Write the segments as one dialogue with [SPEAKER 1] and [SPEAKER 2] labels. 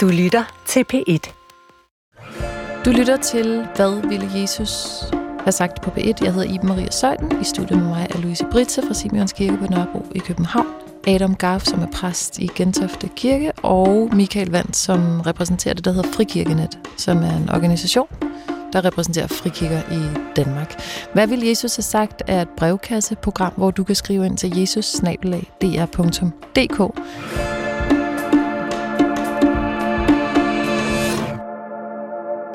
[SPEAKER 1] Du lytter til P1.
[SPEAKER 2] Du lytter til, hvad ville Jesus have sagt på P1. Jeg hedder Iben Maria Søjden. I studiet med mig er Louise Britze fra Simeons Kirke på Nørrebro i København. Adam Garf, som er præst i Gentofte Kirke, og Michael Vand, som repræsenterer det, der hedder Frikirkenet, som er en organisation, der repræsenterer frikirker i Danmark. Hvad vil Jesus have sagt er et brevkasseprogram, hvor du kan skrive ind til jesus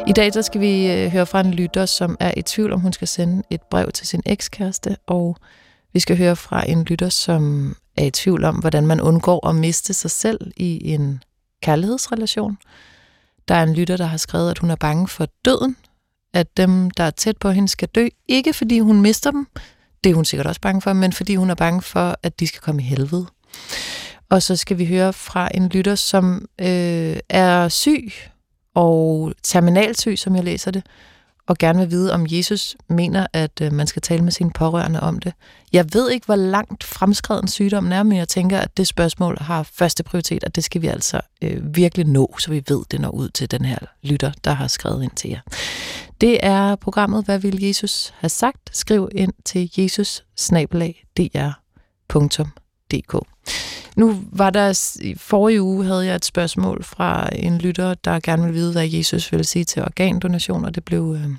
[SPEAKER 2] I dag der skal vi øh, høre fra en lytter, som er i tvivl om, hun skal sende et brev til sin ekskæreste, og vi skal høre fra en lytter, som er i tvivl om, hvordan man undgår at miste sig selv i en kærlighedsrelation. Der er en lytter, der har skrevet, at hun er bange for døden, at dem, der er tæt på hende, skal dø. Ikke fordi hun mister dem, det er hun sikkert også bange for, men fordi hun er bange for, at de skal komme i helvede. Og så skal vi høre fra en lytter, som øh, er syg og terminalsy, som jeg læser det, og gerne vil vide, om Jesus mener, at øh, man skal tale med sine pårørende om det. Jeg ved ikke, hvor langt fremskreden sygdommen er, men jeg tænker, at det spørgsmål har første prioritet, og det skal vi altså øh, virkelig nå, så vi ved, det når ud til den her lytter, der har skrevet ind til jer. Det er programmet, Hvad vil Jesus have sagt? Skriv ind til jesus nu var der, i forrige uge havde jeg et spørgsmål fra en lytter, der gerne ville vide, hvad Jesus ville sige til organdonation, og det blev øh,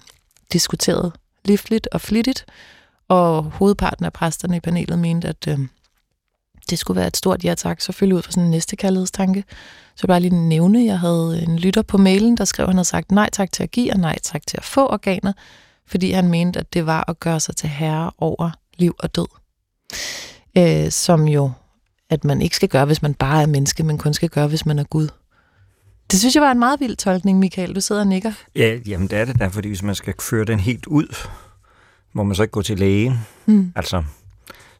[SPEAKER 2] diskuteret livligt og flittigt, og hovedparten af præsterne i panelet mente, at øh, det skulle være et stort ja tak, selvfølgelig ud fra sådan en næste kærlighedstanke. Så bare lige nævne, jeg havde en lytter på mailen, der skrev, at han havde sagt nej tak til at give, og nej tak til at få organer, fordi han mente, at det var at gøre sig til herre over liv og død. Øh, som jo at man ikke skal gøre, hvis man bare er menneske, men kun skal gøre, hvis man er Gud. Det synes jeg var en meget vild tolkning, Michael. Du sidder og nikker.
[SPEAKER 3] Ja, jamen det er det der, fordi hvis man skal føre den helt ud, må man så ikke gå til lægen. Mm. Altså,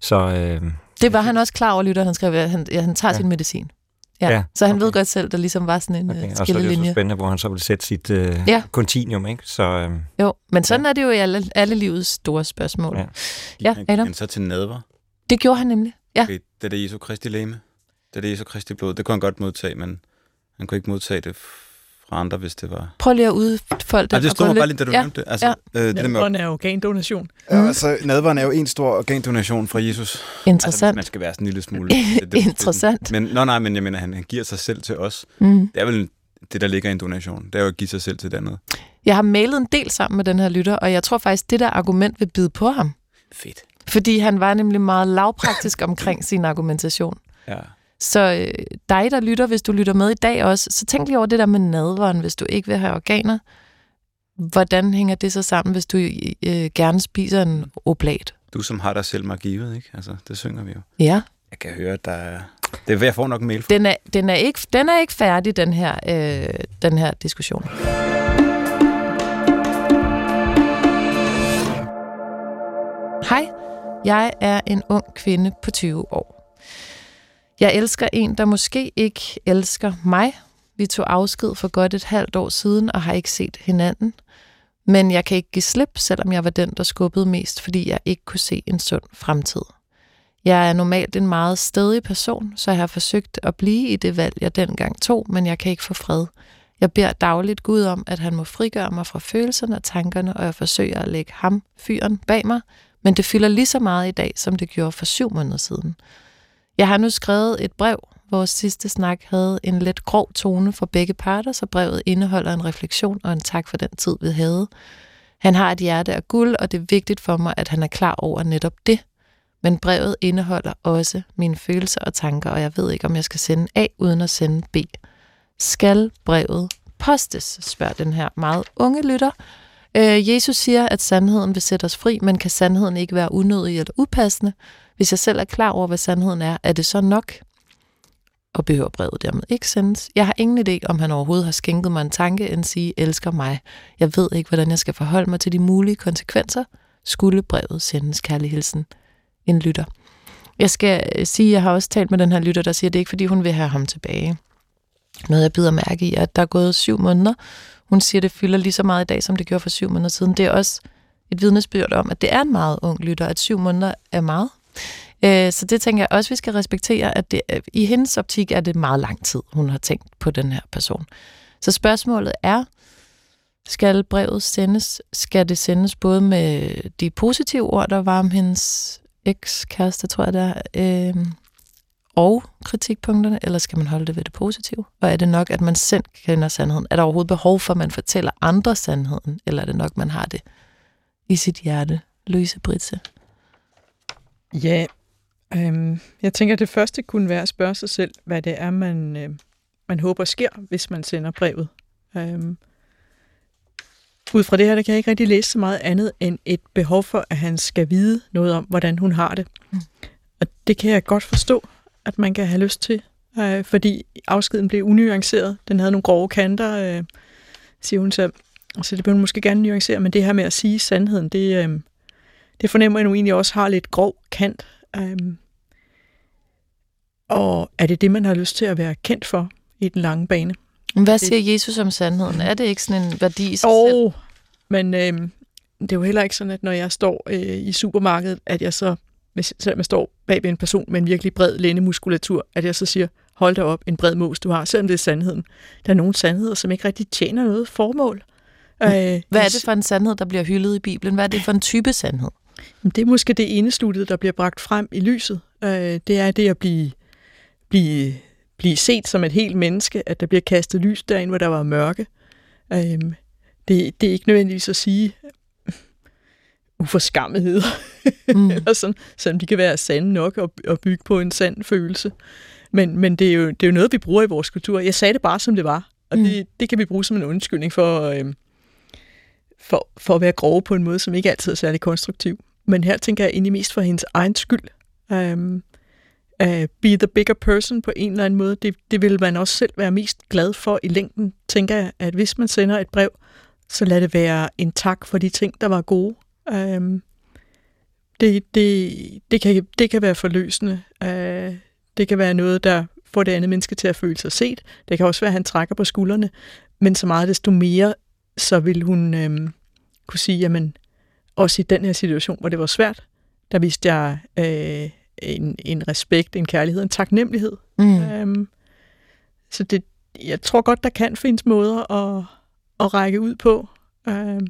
[SPEAKER 3] så... Øh,
[SPEAKER 2] det var han også klar over, lytter. Han skrev, at han, ja, han tager ja. sin medicin. Ja, ja så han okay. ved godt selv, der ligesom var sådan en okay. skillelinje. Og så er det
[SPEAKER 3] så spændende, hvor han så vil sætte sit øh, ja. continuum, ikke? Så, øh,
[SPEAKER 2] jo, men sådan ja. er det jo i alle, alle livets store spørgsmål. Ja,
[SPEAKER 4] ja Adam? Han så til nadver?
[SPEAKER 2] Det gjorde han nemlig. Ja. Okay,
[SPEAKER 4] det er det Jesu Kristi læme. Det er det Jesu Kristi blod. Det kunne han godt modtage, men han kunne ikke modtage det fra andre, hvis det var...
[SPEAKER 2] Prøv lige at udfolde det.
[SPEAKER 4] Ja, det stod mig bare lidt, da du ja. nævnte det. Altså,
[SPEAKER 5] ja. øh, det der med, er organdonation.
[SPEAKER 4] Ja, altså, nadveren er jo en stor organdonation fra Jesus.
[SPEAKER 2] Interessant. Altså,
[SPEAKER 4] man skal være sådan en lille smule...
[SPEAKER 2] det, det, Interessant.
[SPEAKER 4] Men, nå, nej, men jeg mener, han, han giver sig selv til os. Mm. Det er vel det, der ligger i en donation. Det er jo at give sig selv til det andet.
[SPEAKER 2] Jeg har mailet en del sammen med den her lytter, og jeg tror faktisk, det der argument vil bide på ham.
[SPEAKER 4] Fedt.
[SPEAKER 2] Fordi han var nemlig meget lavpraktisk omkring sin argumentation. Ja. Så øh, dig, der lytter, hvis du lytter med i dag også, så tænk lige over det der med nadveren, hvis du ikke vil have organer. Hvordan hænger det så sammen, hvis du øh, gerne spiser en oblat?
[SPEAKER 4] Du som har dig selv mig givet, ikke? Altså, det synger vi jo.
[SPEAKER 2] Ja.
[SPEAKER 4] Jeg kan høre, at der er... Det er, jeg får nok mail
[SPEAKER 2] fra. Den er, den er, ikke, den er ikke færdig, den her, øh, den her diskussion. Hej, jeg er en ung kvinde på 20 år. Jeg elsker en, der måske ikke elsker mig. Vi tog afsked for godt et halvt år siden og har ikke set hinanden. Men jeg kan ikke give slip, selvom jeg var den, der skubbede mest, fordi jeg ikke kunne se en sund fremtid. Jeg er normalt en meget stedig person, så jeg har forsøgt at blive i det valg, jeg dengang tog, men jeg kan ikke få fred. Jeg beder dagligt Gud om, at han må frigøre mig fra følelserne og tankerne, og jeg forsøger at lægge ham, fyren, bag mig, men det fylder lige så meget i dag, som det gjorde for syv måneder siden. Jeg har nu skrevet et brev. Vores sidste snak havde en lidt grov tone for begge parter, så brevet indeholder en refleksion og en tak for den tid, vi havde. Han har et hjerte af guld, og det er vigtigt for mig, at han er klar over netop det. Men brevet indeholder også mine følelser og tanker, og jeg ved ikke, om jeg skal sende A uden at sende B. Skal brevet postes, spørger den her meget unge lytter, Øh, Jesus siger, at sandheden vil sætte os fri, men kan sandheden ikke være unødig eller upassende? Hvis jeg selv er klar over, hvad sandheden er, er det så nok? Og behøver brevet dermed ikke sendes? Jeg har ingen idé, om han overhovedet har skænket mig en tanke, end sige, elsker mig. Jeg ved ikke, hvordan jeg skal forholde mig til de mulige konsekvenser. Skulle brevet sendes kærlig hilsen? En lytter. Jeg skal øh, sige, at jeg har også talt med den her lytter, der siger, at det er ikke, fordi hun vil have ham tilbage. Noget, jeg bider mærke i, er, at der er gået syv måneder, hun siger, det fylder lige så meget i dag, som det gjorde for syv måneder siden. Det er også et vidnesbyrd om, at det er en meget ung lytter, at syv måneder er meget. Øh, så det tænker jeg også, vi skal respektere, at det, øh, i hendes optik er det meget lang tid, hun har tænkt på den her person. Så spørgsmålet er, skal brevet sendes? Skal det sendes både med de positive ord, der var om hendes ekskæreste, tror jeg det er, øh, og kritikpunkterne, eller skal man holde det ved det positive? Og er det nok, at man selv kender sandheden? Er der overhovedet behov for, at man fortæller andre sandheden, eller er det nok, man har det i sit hjerte? Louise Britse.
[SPEAKER 5] Ja, øhm, jeg tænker, at det første kunne være at spørge sig selv, hvad det er, man, øh, man håber sker, hvis man sender brevet. Øhm, ud fra det her, der kan jeg ikke rigtig læse så meget andet end et behov for, at han skal vide noget om, hvordan hun har det. Mm. Og det kan jeg godt forstå, at man kan have lyst til, øh, fordi afskeden blev unuanceret. Den havde nogle grove kanter, øh, siger hun så. Så det bør hun måske gerne nuancere, men det her med at sige sandheden, det, øh, det fornemmer jeg nu egentlig også har lidt grov kant. Øh, og er det det, man har lyst til at være kendt for i den lange bane?
[SPEAKER 2] Hvad siger Jesus om sandheden? Er det ikke sådan en værdi i sig
[SPEAKER 5] oh,
[SPEAKER 2] selv?
[SPEAKER 5] men øh, det er jo heller ikke sådan, at når jeg står øh, i supermarkedet, at jeg så, hvis, selvom jeg står bag ved en person med en virkelig bred lændemuskulatur, at jeg så siger, hold da op, en bred mås du har, selvom det er sandheden. Der er nogle sandheder, som ikke rigtig tjener noget formål.
[SPEAKER 2] Øh, Hvad er det for en sandhed, der bliver hyldet i Bibelen? Hvad er det for en type sandhed?
[SPEAKER 5] Det er måske det enestudie, der bliver bragt frem i lyset. Øh, det er det at blive, blive blive set som et helt menneske, at der bliver kastet lys derind, hvor der var mørke. Øhm, det, det er ikke nødvendigvis at sige uforskammethed, mm. eller sådan, selvom de kan være sande nok og, og bygge på en sand følelse. Men, men det, er jo, det er jo noget, vi bruger i vores kultur. Jeg sagde det bare, som det var, og mm. det, det kan vi bruge som en undskyldning for, øhm, for, for at være grove på en måde, som ikke altid er særlig konstruktiv. Men her tænker jeg egentlig mest for hendes egen skyld. Øhm, uh, be the bigger person på en eller anden måde. Det, det vil man også selv være mest glad for i længden, tænker jeg, at hvis man sender et brev, så lad det være en tak for de ting, der var gode. Um, det, det, det, kan, det kan være forløsende. Uh, det kan være noget, der får det andet menneske til at føle sig set. Det kan også være, at han trækker på skuldrene. Men så meget desto mere, så vil hun øhm, kunne sige, jamen, også i den her situation, hvor det var svært, der viste jeg øh, en, en respekt, en kærlighed, en taknemmelighed. Mm. Øhm, så det, jeg tror godt, der kan findes måder at, at række ud på. Øhm,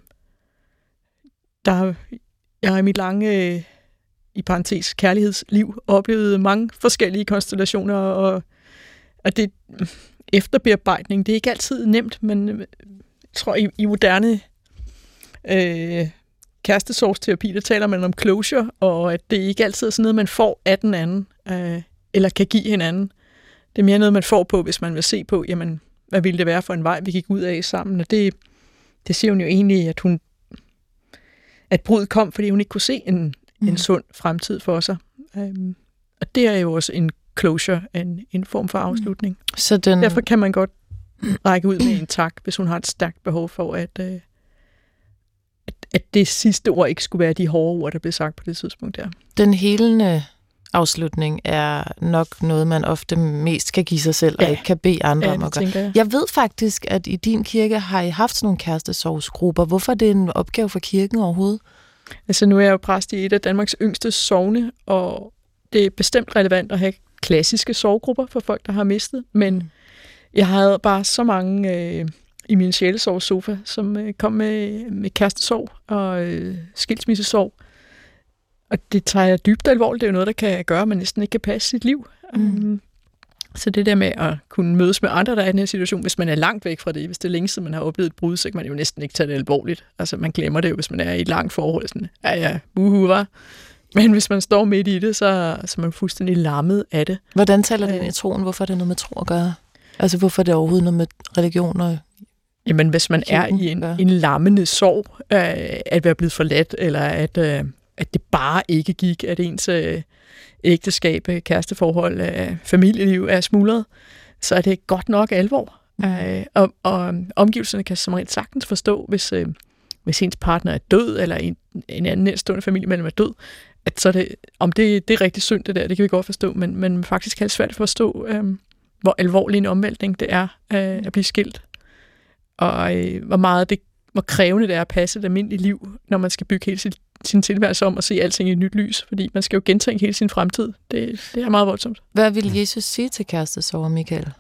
[SPEAKER 5] der, jeg har i mit lange, øh, i parentes, kærlighedsliv oplevet mange forskellige konstellationer, og, og det efterbearbejdning, det er ikke altid nemt, men jeg tror, i, i moderne øh, kærestesorgsterapi, der taler man om closure, og at det ikke altid er sådan noget, man får af den anden, øh, eller kan give hinanden. Det er mere noget, man får på, hvis man vil se på, jamen, hvad ville det være for en vej, vi gik ud af sammen. Og det, det siger hun jo egentlig, at hun at brud kom, fordi hun ikke kunne se en, mm. en sund fremtid for sig. Um, og det er jo også en closure, en, en form for afslutning. Mm. Så den... Derfor kan man godt række ud med en tak, hvis hun har et stærkt behov for at, øh, at det sidste ord ikke skulle være de hårde ord, der blev sagt på det tidspunkt der.
[SPEAKER 2] Den helende afslutning er nok noget, man ofte mest kan give sig selv, ja. og ikke kan bede andre ja, om at gøre. Jeg. jeg ved faktisk, at i din kirke har I haft sådan nogle kærestesovsgrupper. Hvorfor er det en opgave for kirken overhovedet?
[SPEAKER 5] Altså nu er jeg jo præst i et af Danmarks yngste sovne, og det er bestemt relevant at have klassiske sovegrupper for folk, der har mistet, men mm. jeg havde bare så mange øh, i min sjælesovs-sofa, som øh, kom med, med kærestesorg og øh, skilsmissesorg. Og det tager jeg dybt alvorligt. Det er jo noget, der kan gøre, at man næsten ikke kan passe sit liv. Mm. Um, så det der med at kunne mødes med andre, der er i den her situation, hvis man er langt væk fra det, hvis det er længe siden, man har oplevet et brud, så kan man jo næsten ikke tage det alvorligt. Altså, man glemmer det jo, hvis man er i et langt forhold. Sådan, ja, ja, uhu, var. Men hvis man står midt i det, så, så er man fuldstændig lammet af det.
[SPEAKER 2] Hvordan taler det ind i troen? Hvorfor er det noget med tro at gøre? Altså, hvorfor er det overhovedet noget med religion og
[SPEAKER 5] Jamen, hvis man er i en, en lammende sorg, øh, at være blevet forladt, eller at, øh, at det bare ikke gik, at ens øh, ægteskab, øh, kæresteforhold, øh, familieliv er smuldret, så er det godt nok alvor. Mm. Øh, og, og omgivelserne kan som regel sagtens forstå, hvis, øh, hvis ens partner er død, eller en, en anden nærstående familiemedlem er død, at så det, om det, det er rigtig synd det der, det kan vi godt forstå, men, men faktisk er det svært at forstå, øh, hvor alvorlig en omvæltning det er øh, at blive skilt og øh, hvor meget det hvor krævende det er at passe et almindeligt liv, når man skal bygge hele sin, sin tilværelse om og se alting i et nyt lys, fordi man skal jo gentænke hele sin fremtid. Det, det er meget voldsomt.
[SPEAKER 2] Hvad vil Jesus sige til kærestesover, Michael?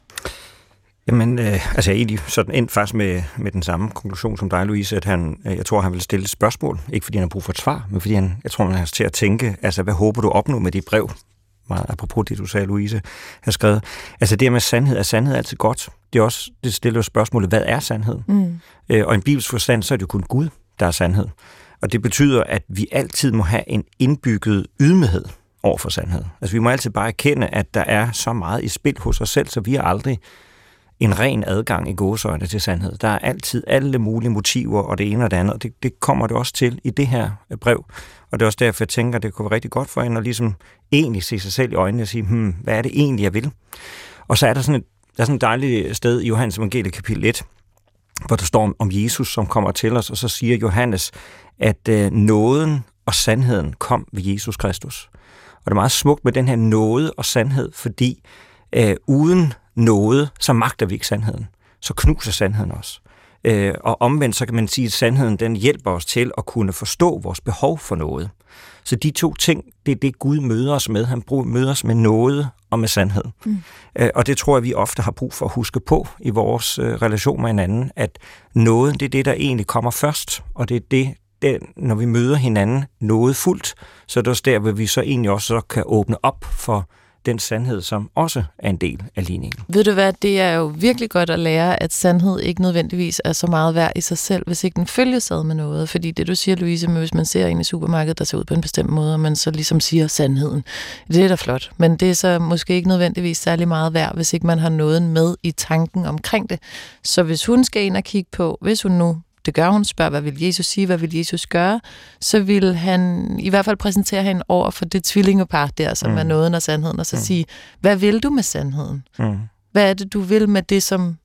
[SPEAKER 3] Jamen, øh, altså jeg er egentlig sådan endt faktisk med, med den samme konklusion som dig, Louise, at han, øh, jeg tror, han vil stille et spørgsmål. Ikke fordi han har brug for et svar, men fordi han, jeg tror, han har til at tænke, altså hvad håber du opnå med dit brev? Meget apropos det, du sagde, Louise, har skrevet. Altså det med sandhed, er sandhed altid godt? Det, er også, det stiller jo spørgsmålet, hvad er sandhed? Mm. Øh, og i en bibelsk forstand, så er det jo kun Gud, der er sandhed. Og det betyder, at vi altid må have en indbygget ydmyghed over for sandhed. Altså vi må altid bare erkende, at der er så meget i spil hos os selv, så vi er aldrig en ren adgang i gåsøjne til sandhed. Der er altid alle mulige motiver, og det ene og det andet, det, det kommer det også til i det her brev. Og det er også derfor, jeg tænker, at det kunne være rigtig godt for hende at ligesom egentlig se sig selv i øjnene og sige, hmm, hvad er det egentlig, jeg vil? Og så er der sådan et, der er sådan et dejligt sted i Johannes evangeliet kapitel 1, hvor der står om Jesus, som kommer til os, og så siger Johannes, at øh, nåden og sandheden kom ved Jesus Kristus. Og det er meget smukt med den her nåde og sandhed, fordi øh, uden nåde, så magter vi ikke sandheden. Så knuser sandheden også. Øh, og omvendt, så kan man sige, at sandheden den hjælper os til at kunne forstå vores behov for noget. Så de to ting, det er det, Gud møder os med. Han møder os med noget og med sandhed. Mm. Øh, og det tror jeg, vi ofte har brug for at huske på i vores øh, relation med hinanden, at noget, det er det, der egentlig kommer først, og det er det, det når vi møder hinanden noget fuldt, så er det også der, hvor vi så egentlig også så kan åbne op for den sandhed, som også er en del af ligningen.
[SPEAKER 2] Ved du hvad, det er jo virkelig godt at lære, at sandhed ikke nødvendigvis er så meget værd i sig selv, hvis ikke den følges ad med noget. Fordi det du siger, Louise, hvis man ser en i supermarkedet, der ser ud på en bestemt måde, og man så ligesom siger sandheden, det er da flot. Men det er så måske ikke nødvendigvis særlig meget værd, hvis ikke man har noget med i tanken omkring det. Så hvis hun skal ind og kigge på, hvis hun nu det gør hun, spørger, hvad vil Jesus sige, hvad vil Jesus gøre, så vil han i hvert fald præsentere hende over for det tvillingepar der, som mm. er nåden og sandheden, og så mm. sige, hvad vil du med sandheden? Mm. Hvad er det, du vil med det, som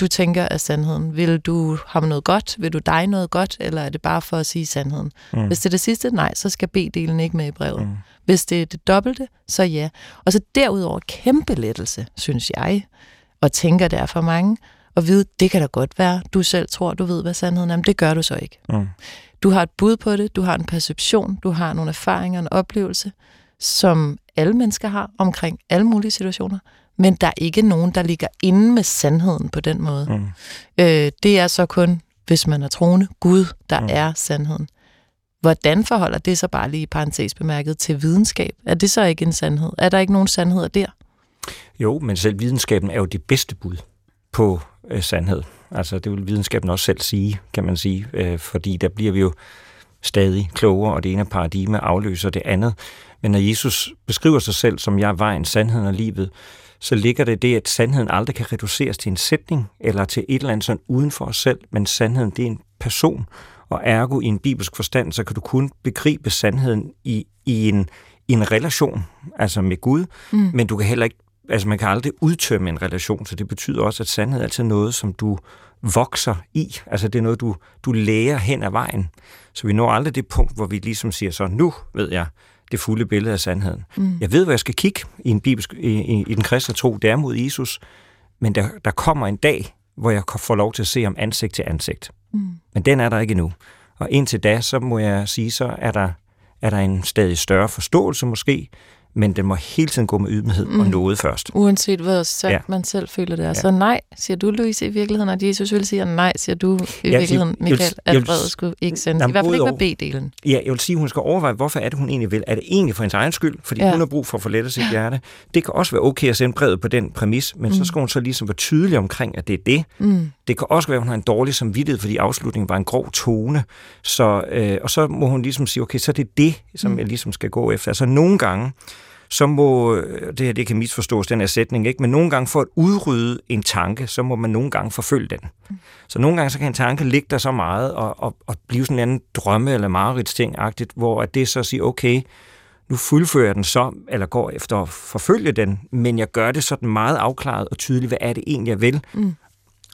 [SPEAKER 2] du tænker er sandheden? Vil du have noget godt? Vil du dig noget godt? Eller er det bare for at sige sandheden? Mm. Hvis det er det sidste, nej, så skal B-delen ikke med i brevet. Mm. Hvis det er det dobbelte, så ja. Og så derudover kæmpe lettelse, synes jeg, og tænker det er for mange, og vide, det kan da godt være, du selv tror, du ved, hvad sandheden er, men det gør du så ikke. Mm. Du har et bud på det, du har en perception, du har nogle erfaringer, en oplevelse, som alle mennesker har omkring alle mulige situationer, men der er ikke nogen, der ligger inde med sandheden på den måde. Mm. Øh, det er så kun, hvis man er troende, Gud, der mm. er sandheden. Hvordan forholder det sig bare lige i parentes bemærket til videnskab? Er det så ikke en sandhed? Er der ikke nogen sandheder der?
[SPEAKER 3] Jo, men selv videnskaben er jo det bedste bud på øh, sandhed. Altså det vil videnskaben også selv sige, kan man sige, øh, fordi der bliver vi jo stadig klogere, og det ene paradigme afløser det andet. Men når Jesus beskriver sig selv som jeg var en sandhed og livet, så ligger det det, at sandheden aldrig kan reduceres til en sætning eller til et eller andet sådan uden for os selv, men sandheden det er en person, og ergo i en bibelsk forstand, så kan du kun begribe sandheden i, i, en, i en relation, altså med Gud, mm. men du kan heller ikke altså man kan aldrig udtømme en relation, så det betyder også, at sandhed er altid noget, som du vokser i. Altså det er noget, du, du lærer hen ad vejen. Så vi når aldrig det punkt, hvor vi ligesom siger så, nu ved jeg det fulde billede af sandheden. Mm. Jeg ved, hvor jeg skal kigge i, en bibelsk, i, i, i den kristne tro, det er mod Jesus, men der, der kommer en dag, hvor jeg får lov til at se om ansigt til ansigt. Mm. Men den er der ikke endnu. Og indtil da, så må jeg sige, så er der, er der en stadig større forståelse måske, men den må hele tiden gå med ydmyghed mm. og noget først.
[SPEAKER 2] Uanset hvor sandt ja. man selv føler det er. Ja. Så nej, siger du, Louise, i virkeligheden, at Jesus vil sige, og nej, siger du i ja, virkeligheden, jeg, Michael, jeg, at brevet skulle ikke sendes. I hvert fald ikke med B-delen.
[SPEAKER 3] Ja, jeg vil sige, hun skal overveje, hvorfor er det, hun egentlig vil. Er det egentlig for hendes egen skyld, fordi ja. hun har brug for at forlette sit hjerte? Det kan også være okay at sende brevet på den præmis, men mm. så skal hun så ligesom være tydelig omkring, at det er det. Mm. Det kan også være, at hun har en dårlig samvittighed, fordi afslutningen var en grov tone. Så, øh, og så må hun ligesom sige, okay, så er det det, som mm. jeg ligesom skal gå efter. Altså nogle gange, så må, øh, det her det kan misforstås, den her sætning, ikke? men nogle gange for at udrydde en tanke, så må man nogle gange forfølge den. Mm. Så nogle gange så kan en tanke ligge der så meget og, og, og blive sådan en anden drømme eller marerids ting hvor at det så siger, okay, nu fuldfører jeg den så, eller går efter at forfølge den, men jeg gør det sådan meget afklaret og tydeligt, hvad er det egentlig, jeg vil. Mm.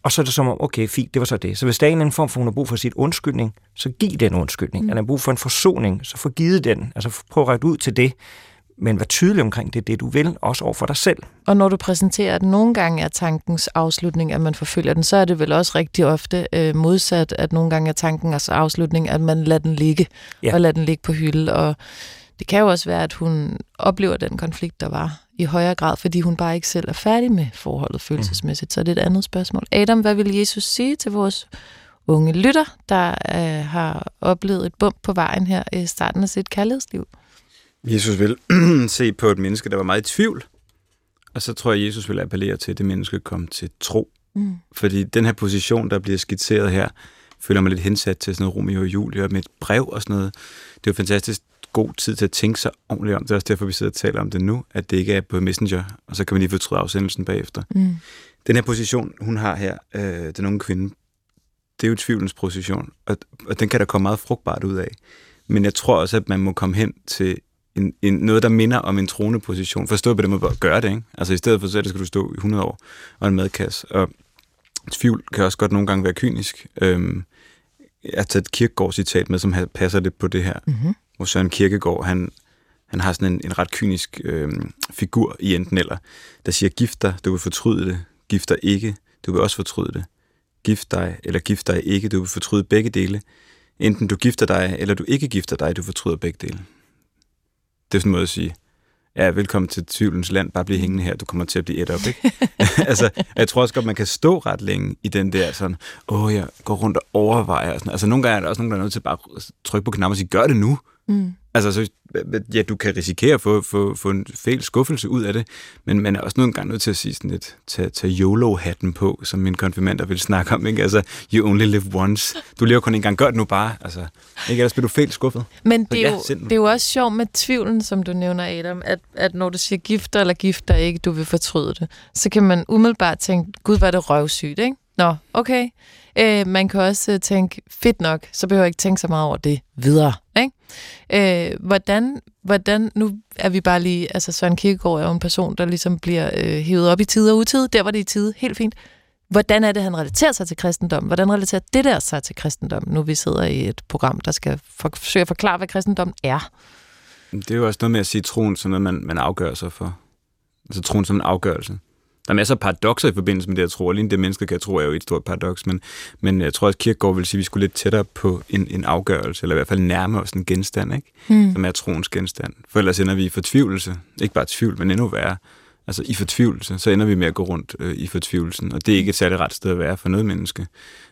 [SPEAKER 3] Og så er det som om, okay, fint, det var så det. Så hvis der er en anden form for, hun har brug for sit undskyldning, så giv den undskyldning. Mm. Er der brug for en forsoning, så få givet den. Altså prøv at række ud til det men vær tydelig omkring det, det du vil, også over for dig selv.
[SPEAKER 2] Og når du præsenterer, at nogle gange er tankens afslutning, at man forfølger den, så er det vel også rigtig ofte øh, modsat, at nogle gange er tankens afslutning, at man lader den ligge, ja. og lader den ligge på hylde. Og det kan jo også være, at hun oplever den konflikt, der var i højere grad, fordi hun bare ikke selv er færdig med forholdet følelsesmæssigt. Så det er et andet spørgsmål. Adam, hvad vil Jesus sige til vores unge lytter, der øh, har oplevet et bump på vejen her i starten af sit kærlighedsliv?
[SPEAKER 4] Jesus vil se på et menneske, der var meget i tvivl, og så tror jeg, Jesus vil appellere til, at det menneske kom til tro. Mm. Fordi den her position, der bliver skitseret her, føler mig lidt hensat til sådan noget Romeo og Julie med et brev og sådan noget. Det er jo fantastisk god tid til at tænke sig ordentligt om. Det er også derfor, vi sidder og taler om det nu, at det ikke er på Messenger, og så kan man lige fortryde afsendelsen bagefter. Mm. Den her position, hun har her, øh, den unge kvinde, det er jo tvivlens position, og, og den kan der komme meget frugtbart ud af. Men jeg tror også, at man må komme hen til en, en, noget, der minder om en troende position. Forstå på det måde at gøre det, ikke? Altså i stedet for så skal du stå i 100 år og en madkasse. Og tvivl kan også godt nogle gange være kynisk. Øhm, jeg har taget et kirkegård-citat med, som passer lidt på det her. Mm-hmm. Hvor Søren Kirkegaard, han, han har sådan en, en ret kynisk øh, figur i enten eller, der siger, gift dig, du vil fortryde det. Gift dig ikke, du vil også fortryde det. Gift dig eller gift dig ikke, du vil fortryde begge dele. Enten du gifter dig, eller du ikke gifter dig, du fortryder begge dele. Det er sådan en måde at sige, ja, velkommen til tvivlens land, bare bliv hængende her, du kommer til at blive et op, ikke? altså, jeg tror også godt, man kan stå ret længe i den der sådan, åh, jeg går rundt og overvejer. Og sådan. Altså, nogle gange er der også nogen, der er nødt til bare trykke på knappen og sige, gør det nu. Mm. Altså, så, ja, du kan risikere at få, få, få en fejl skuffelse ud af det, men man er også nogle gange nødt til at sige sådan lidt, tage, tage YOLO-hatten på, som min konfirmander vil snakke om, ikke? Altså, you only live once. Du lever kun en gang, gør det nu bare. Altså, ikke? Ellers bliver du fejl skuffet.
[SPEAKER 2] Men det er, ja, jo, det er jo også sjovt med tvivlen, som du nævner, Adam, at, at når du siger gifter eller gifter ikke, du vil fortryde det, så kan man umiddelbart tænke, gud, var det røvsygt, ikke? Nå, okay. Øh, man kan også øh, tænke, fedt nok, så behøver jeg ikke tænke så meget over det videre. Ikke? Øh, hvordan, hvordan, nu er vi bare lige, altså Søren Kierkegaard er jo en person, der ligesom bliver øh, hævet op i tid og utid. Der var det i tid, helt fint. Hvordan er det, han relaterer sig til kristendommen? Hvordan relaterer det der sig til kristendommen, nu vi sidder i et program, der skal for, forsøge at forklare, hvad kristendom er?
[SPEAKER 4] Det er jo også noget med at sige troen som noget, man, man afgør sig for. Altså troen som en afgørelse. Der er masser af paradoxer i forbindelse med det, jeg tror. Lige det mennesket kan tro er jo et stort paradoks, men, men jeg tror, at Kierkegaard vil sige, at vi skulle lidt tættere på en, en afgørelse, eller i hvert fald nærme os en genstand, ikke? Mm. som er troens genstand. For ellers ender vi i fortvivlelse. Ikke bare tvivl, men endnu værre. Altså i fortvivlelse, så ender vi med at gå rundt øh, i fortvivlelsen, og det er ikke et særligt ret sted at være for noget menneske.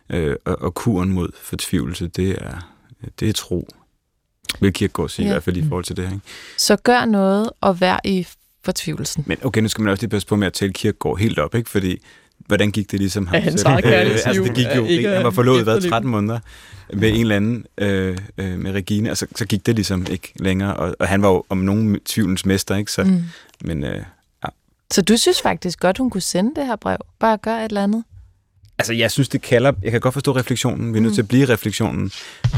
[SPEAKER 4] Øh, og, og kuren mod fortvivlelse, det er, det er tro. Vil Kierkegaard sige, ja. i hvert fald i forhold til det her. Ikke?
[SPEAKER 2] Så gør noget og vær i fortvivlelsen.
[SPEAKER 4] Men okay, nu skal man også lige passe på med at tale Kirkegaard helt op, ikke? Fordi hvordan gik det ligesom
[SPEAKER 5] ham? Ja, hans eget
[SPEAKER 4] øh, altså, det gik jo, ikke, han var forlovet hvad, 13 måneder med en eller anden, øh, øh, med Regine, og så, så gik det ligesom ikke længere, og, og han var jo om nogen tvivlens mester, ikke? Så, mm. men, øh, ja.
[SPEAKER 2] så du synes faktisk godt, hun kunne sende det her brev? Bare gøre et eller andet?
[SPEAKER 4] Altså, jeg synes, det kalder... Jeg kan godt forstå refleksionen. Vi er nødt mm. til at blive refleksionen.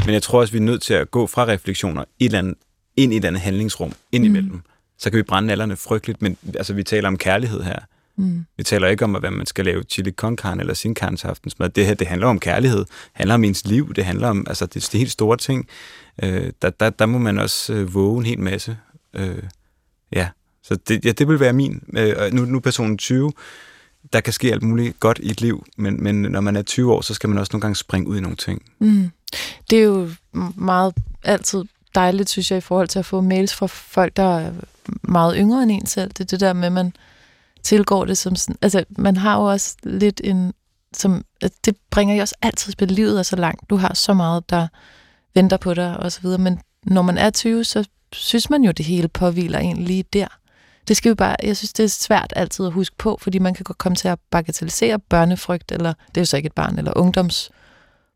[SPEAKER 4] Men jeg tror også, vi er nødt til at gå fra refleksioner et eller andet, ind i et andet handlingsrum, ind mm. Så kan vi brænde nallerne frygteligt, men altså, vi taler om kærlighed her. Mm. Vi taler ikke om, hvad man skal lave chili con carne eller sin carne til aftensmad. Det her, det handler om kærlighed. Det handler om ens liv. Det handler om, altså, det er helt store ting. Øh, der, der, der må man også øh, våge en hel masse. Øh, ja, så det, ja, det vil være min. Øh, nu, nu er personen 20. Der kan ske alt muligt godt i et liv, men, men når man er 20 år, så skal man også nogle gange springe ud i nogle ting.
[SPEAKER 2] Mm. Det er jo meget altid dejligt, synes jeg, i forhold til at få mails fra folk, der er meget yngre end en selv. Det er det der med, at man tilgår det som sådan... Altså, man har jo også lidt en... Som, det bringer jo også altid spil. Livet er så langt. Du har så meget, der venter på dig, og så videre. Men når man er 20, så synes man jo, det hele påviler en lige der. Det skal vi bare, jeg synes, det er svært altid at huske på, fordi man kan godt komme til at bagatellisere børnefrygt, eller det er jo så ikke et barn, eller ungdoms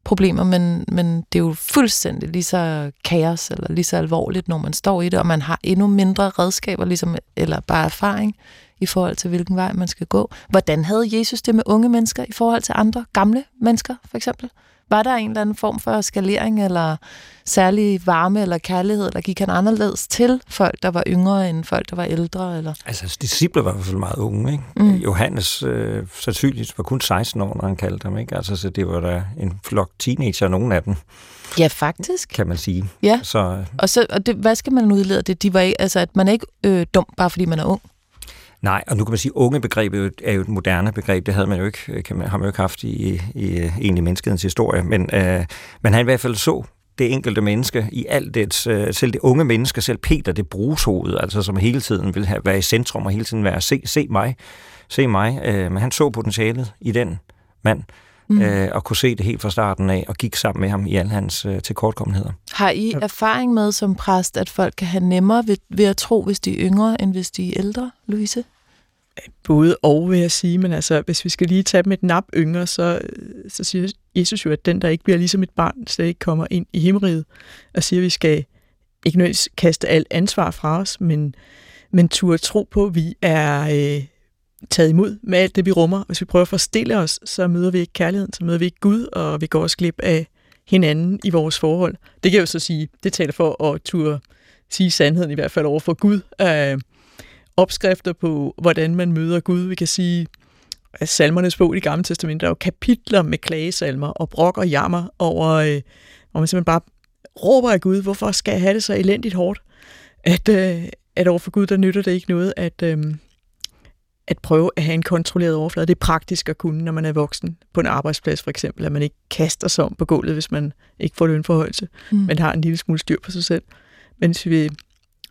[SPEAKER 2] problemer, men, men det er jo fuldstændig lige så kaos eller lige så alvorligt, når man står i det, og man har endnu mindre redskaber, ligesom, eller bare erfaring i forhold til, hvilken vej man skal gå. Hvordan havde Jesus det med unge mennesker i forhold til andre gamle mennesker, for eksempel? Var der en eller anden form for skalering, eller særlig varme eller kærlighed, eller gik han anderledes til folk, der var yngre end folk, der var ældre? Eller?
[SPEAKER 3] Altså, hans disciple var i hvert fald meget unge. Ikke? Mm. Johannes øh, sandsynligvis var kun 16 år, når han kaldte ham. Ikke? Altså, så det var da en flok teenager, nogen af dem.
[SPEAKER 2] Ja, faktisk.
[SPEAKER 3] Kan man sige.
[SPEAKER 2] Ja,
[SPEAKER 3] Så,
[SPEAKER 2] og, så, og det, hvad skal man udlede det? De var ikke, altså, at man er ikke øh, dum, bare fordi man er ung.
[SPEAKER 3] Nej, og nu kan man sige, at ungebegrebet er jo- er jo et moderne begreb. Det havde man jo ikke, kan man, har man jo ikke haft i, i egentlig menneskehedens historie. Men, øh, men han i hvert fald så det enkelte menneske i alt det, øh, selv det unge menneske, selv Peter, det brugshoved, altså som hele tiden vil have, være i centrum og hele tiden være, se, se mig, se mig. Øh, men han så potentialet i den mand, mm. øh, og kunne se det helt fra starten af, og gik sammen med ham i alle hans øh, tilkortkommenheder.
[SPEAKER 2] Har I erfaring med som præst, at folk kan have nemmere ved, ved at tro, hvis de er yngre, end hvis de er ældre, Louise?
[SPEAKER 5] Både og, vil jeg sige, men altså, hvis vi skal lige tage dem et nap yngre, så, så siger Jesus jo, at den, der ikke bliver ligesom et barn, slet ikke kommer ind i himmeriget, og siger, at vi skal ikke nødvendigvis kaste alt ansvar fra os, men, men turde tro på, at vi er øh, taget imod med alt det, vi rummer. Hvis vi prøver at forstille os, så møder vi ikke kærligheden, så møder vi ikke Gud, og vi går også glip af hinanden i vores forhold. Det kan jeg jo så sige, det taler for at turde sige sandheden, i hvert fald over for Gud. Øh, opskrifter på, hvordan man møder Gud. Vi kan sige, at salmernes bog i det gamle testament, der er jo kapitler med klagesalmer og brok og jammer over, øh, hvor man simpelthen bare råber af Gud, hvorfor skal jeg have det så elendigt hårdt? At, øh, at overfor Gud, der nytter det ikke noget at, øh, at prøve at have en kontrolleret overflade. Det er praktisk at kunne, når man er voksen på en arbejdsplads for eksempel, at man ikke kaster sig om på gulvet, hvis man ikke får lønforholdelse,
[SPEAKER 2] Mm.
[SPEAKER 5] men har en lille smule styr på sig selv. Men hvis vi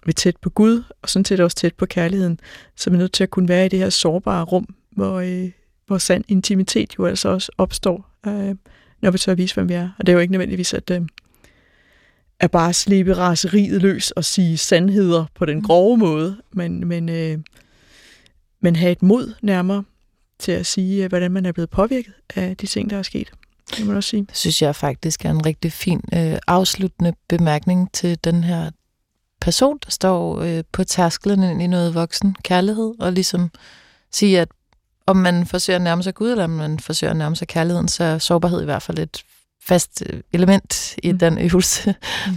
[SPEAKER 5] vi er tæt på Gud, og sådan set også tæt på kærligheden, så er vi nødt til at kunne være i det her sårbare rum, hvor, øh, hvor sand intimitet jo altså også opstår, øh, når vi tør at vise, hvem vi er. Og det er jo ikke nødvendigvis at, øh, at bare slippe raseriet løs og sige sandheder på den grove måde, men, men, øh, men have et mod nærmere til at sige, øh, hvordan man er blevet påvirket af de ting, der er sket. Det må man også sige.
[SPEAKER 2] Det synes jeg faktisk er en rigtig fin øh, afsluttende bemærkning til den her person, der står øh, på tærsklen ind i noget voksen kærlighed, og ligesom sige, at om man forsøger at nærme sig Gud, eller om man forsøger at nærme sig kærligheden, så er sårbarhed i hvert fald et fast øh, element i
[SPEAKER 5] Mm.
[SPEAKER 2] den øvelse.
[SPEAKER 5] Mm.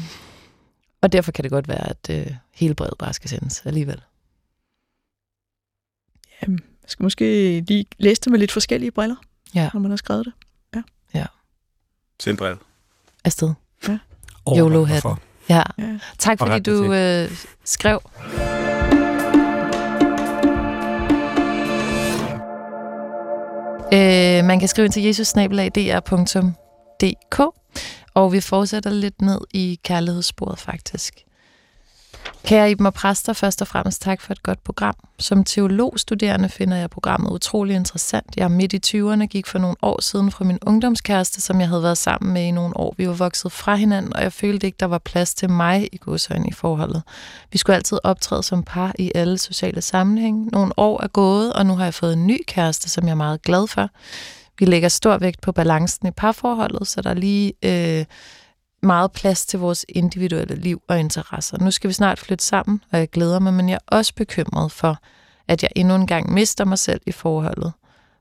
[SPEAKER 2] Og derfor kan det godt være, at øh, hele brevet bare skal sendes alligevel.
[SPEAKER 5] Jeg skal måske lige læse det med lidt forskellige briller,
[SPEAKER 2] Ja.
[SPEAKER 5] når man har skrevet det.
[SPEAKER 4] Send brev.
[SPEAKER 2] Afsted.
[SPEAKER 3] Og
[SPEAKER 2] YOLO-hatten. Ja.
[SPEAKER 5] Ja.
[SPEAKER 2] Tak fordi du øh, skrev. Øh, man kan skrive ind til jesusnabelag.dr.dk og vi fortsætter lidt ned i kærlighedssporet faktisk. Kære Iben og præster, først og fremmest tak for et godt program. Som teologstuderende finder jeg programmet utrolig interessant. Jeg er midt i 20'erne, gik for nogle år siden fra min ungdomskæreste, som jeg havde været sammen med i nogle år. Vi var vokset fra hinanden, og jeg følte ikke, der var plads til mig i godsøjne i forholdet. Vi skulle altid optræde som par i alle sociale sammenhænge. Nogle år er gået, og nu har jeg fået en ny kæreste, som jeg er meget glad for. Vi lægger stor vægt på balancen i parforholdet, så der lige øh, meget plads til vores individuelle liv og interesser. Nu skal vi snart flytte sammen, og jeg glæder mig, men jeg er også bekymret for, at jeg endnu en gang mister mig selv i forholdet.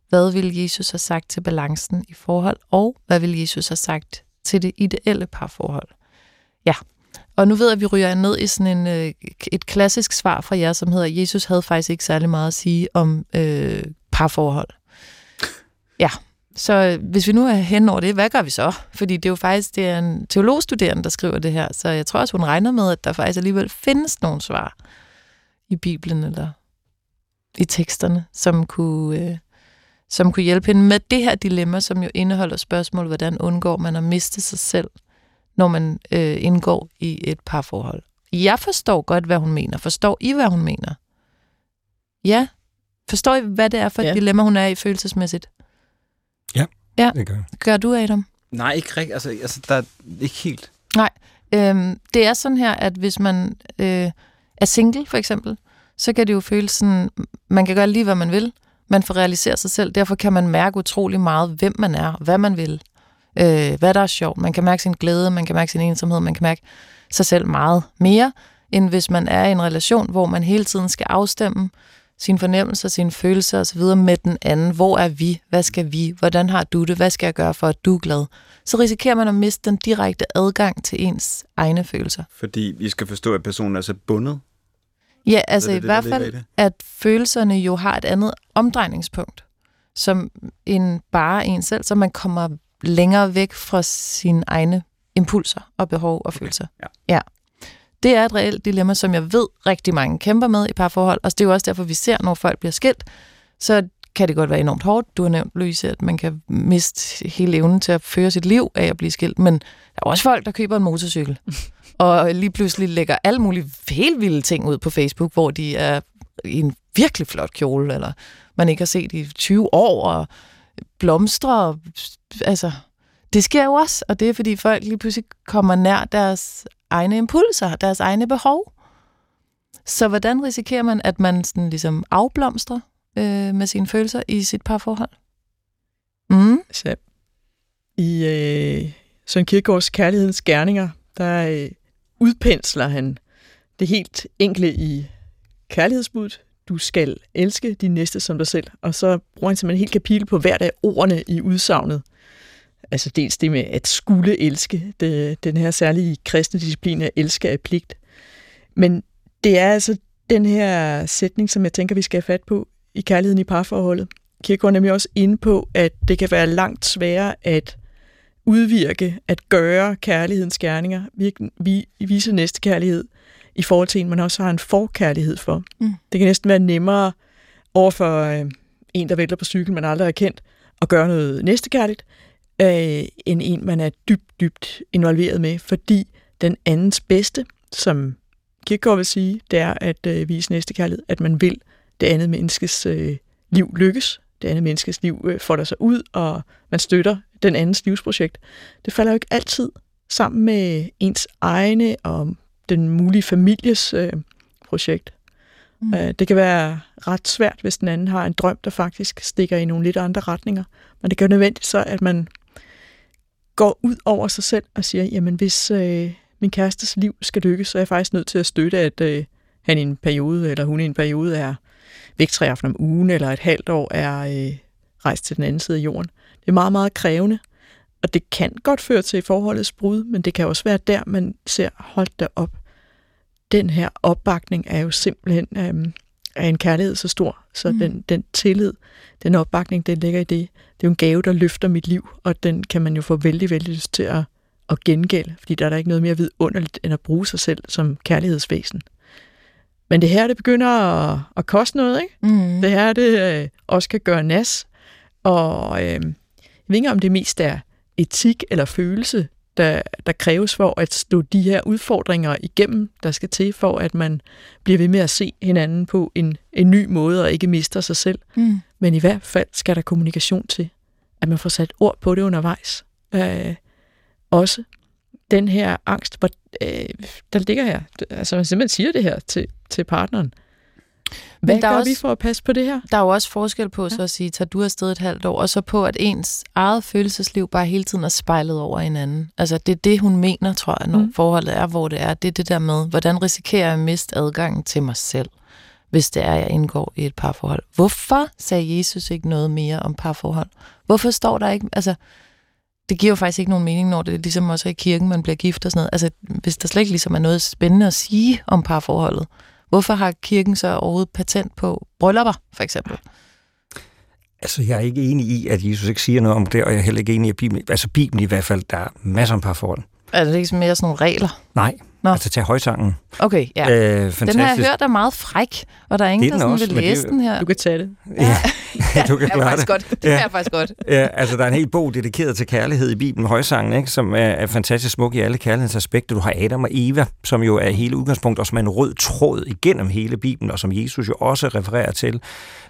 [SPEAKER 2] Hvad ville Jesus have sagt til balancen i forhold, og hvad ville Jesus have sagt til det ideelle parforhold? Ja, og nu ved jeg, at vi ryger ned i sådan en, øh, et klassisk svar fra jer, som hedder, Jesus havde faktisk ikke særlig meget at sige om øh, parforhold. Ja, så hvis vi nu er hen over det, hvad gør vi så? Fordi det er jo faktisk det er en teologstuderende, der skriver det her, så jeg tror også, hun regner med, at der faktisk alligevel findes nogle svar i Bibelen eller i teksterne, som kunne, øh, som kunne hjælpe hende med det her dilemma, som jo indeholder spørgsmål, hvordan undgår man at miste sig selv, når man øh, indgår i et parforhold. Jeg forstår godt, hvad hun mener. Forstår I, hvad hun mener? Ja. Forstår I, hvad det er for et
[SPEAKER 5] Ja.
[SPEAKER 2] dilemma, hun er i følelsesmæssigt?
[SPEAKER 3] Det gør jeg.
[SPEAKER 2] Gør du, Adam?
[SPEAKER 4] Nej, ikke rigtigt. Altså, altså, der er ikke helt.
[SPEAKER 2] Øhm, det er sådan her, at hvis man øh, er single, for eksempel, så kan det jo føles sådan, man kan gøre lige, hvad man vil. Man får realiseret sig selv. Derfor kan man mærke utrolig meget, hvem man er, hvad man vil, øh, hvad der er sjovt. Man kan mærke sin glæde, man kan mærke sin ensomhed, man kan mærke sig selv meget mere, end hvis man er i en relation, hvor man hele tiden skal afstemme sine fornemmelser, sine følelser osv. med den anden. Hvor er vi? Hvad skal vi? Hvordan har du det? Hvad skal jeg gøre for, at du er glad? Så risikerer man at miste den direkte adgang til ens egne følelser.
[SPEAKER 4] Fordi vi skal forstå, at personen er så bundet?
[SPEAKER 2] Ja, altså det, i det, hvert fald, at følelserne jo har et andet omdrejningspunkt, som en bare en selv, så man kommer længere væk fra sine egne impulser og behov og følelser.
[SPEAKER 4] Okay, ja.
[SPEAKER 2] ja. Det er et reelt dilemma, som jeg ved rigtig mange kæmper med i parforhold, og det er jo også derfor, vi ser, når folk bliver skilt, så kan det godt være enormt hårdt. Du har nævnt, Louise, at man kan miste hele evnen til at føre sit liv af at blive skilt, men der er også folk, der køber en motorcykel, og lige pludselig lægger alle mulige helt vilde ting ud på Facebook, hvor de er i en virkelig flot kjole, eller man ikke har set i 20 år, og blomstre, altså, det sker jo også, og det er, fordi folk lige pludselig kommer nær deres egne impulser, deres egne behov. Så hvordan risikerer man, at man sådan ligesom afblomstrer øh, med sine følelser i sit parforhold?
[SPEAKER 5] Mm. Så i øh, Søren Kierkegaards Kærlighedens Gerninger, der øh, udpensler han det helt enkle i kærlighedsbuddet. Du skal elske din næste som dig selv. Og så bruger han simpelthen et helt kapitel på hver dag ordene i udsagnet. Altså dels det med at skulle elske, det, den her særlige kristne disciplin at elske af pligt. Men det er altså den her sætning, som jeg tænker, vi skal have fat på i kærligheden i parforholdet. Kirke er nemlig også inde på, at det kan være langt sværere at udvirke, at gøre kærlighedens gerninger, vi, vise næste kærlighed i forhold til en, man også har en forkærlighed for. Mm. Det kan næsten være nemmere over for øh, en, der vælter på cykel, man aldrig har kendt, at gøre noget næstekærligt, øh, end en, man er dybt, dybt involveret med, fordi den andens bedste, som Kierkegaard vil sige, det er at øh, vise næstekærlighed, at man vil det andet menneskes øh, liv lykkes, det andet menneskes liv øh, folder sig ud, og man støtter den andens livsprojekt. Det falder jo ikke altid sammen med ens egne og den mulige families øh, projekt. Mm. Øh, det kan være ret svært, hvis den anden har en drøm, der faktisk stikker i nogle lidt andre retninger. Men det jo nødvendigt så, at man går ud over sig selv og siger, jamen hvis øh, min kærestes liv skal lykkes, så er jeg faktisk nødt til at støtte, at øh, han i en periode, eller hun i en periode er væk tre aften om ugen, eller et halvt år er øh, rejst til den anden side af jorden. Det er meget, meget krævende, og det kan godt føre til forholdets brud, men det kan også være der, man ser, holdt der op. Den her opbakning er jo simpelthen øh, er en kærlighed så stor, så mm. den, den tillid, den opbakning, den ligger i det. Det er jo en gave, der løfter mit liv, og den kan man jo få vældig, vældig lyst til at, at gengælde, fordi der er der ikke noget mere vidunderligt, end at bruge sig selv som kærlighedsvæsen. Men det her, det begynder at, at koste noget, ikke? Mm. Det her, det øh, også kan gøre nas, og øh, jeg ved ikke, om det mest er etik eller følelse, der, der kræves for at stå de her udfordringer igennem, der skal til for, at man bliver ved med at se hinanden på en, en ny måde og ikke mister sig selv. Mm. Men i hvert fald skal der kommunikation til, at man får sat ord på det undervejs. Øh, også den her angst, hvor, øh, der ligger her. Altså man simpelthen siger det her til, til partneren. Hvad Men der gør også, vi for at passe på det her?
[SPEAKER 2] Der er jo også forskel på så at sige, tager du afsted et halvt år, og så på, at ens eget følelsesliv bare hele tiden er spejlet over hinanden. Altså det er det, hun mener, tror jeg, når mm. forholdet er, hvor det er. Det er det der med, hvordan risikerer jeg at miste adgangen til mig selv, hvis det er, jeg indgår i et parforhold. Hvorfor sagde Jesus ikke noget mere om parforhold? Hvorfor står der ikke... Altså, det giver jo faktisk ikke nogen mening, når det er ligesom også i kirken, man bliver gift og sådan noget. Altså, hvis der slet ikke ligesom er noget spændende at sige om parforholdet, Hvorfor har kirken så overhovedet patent på bryllupper, for eksempel?
[SPEAKER 3] Altså, jeg er ikke enig i, at Jesus ikke siger noget om det, og jeg er heller ikke enig i, at Bibelen, altså Bibelen i hvert fald, der er masser af parforhold.
[SPEAKER 2] Er det ikke mere sådan nogle regler?
[SPEAKER 3] Nej, Nå. Altså til højsangen.
[SPEAKER 2] Okay, ja. Øh, den har jeg hørt er meget fræk, og der er ingen, der sådan også, vil læse det, den her.
[SPEAKER 5] Du kan tage det.
[SPEAKER 3] Ja, ja du kan
[SPEAKER 2] klare det. Godt. Det ja. jeg faktisk godt.
[SPEAKER 3] Ja, altså der er en hel bog dedikeret til kærlighed i Bibelen, højsangen, ikke, som er, er fantastisk smuk i alle kærlighedsaspekter. Du har Adam og Eva, som jo er hele udgangspunkt, og som er en rød tråd igennem hele Bibelen, og som Jesus jo også refererer til.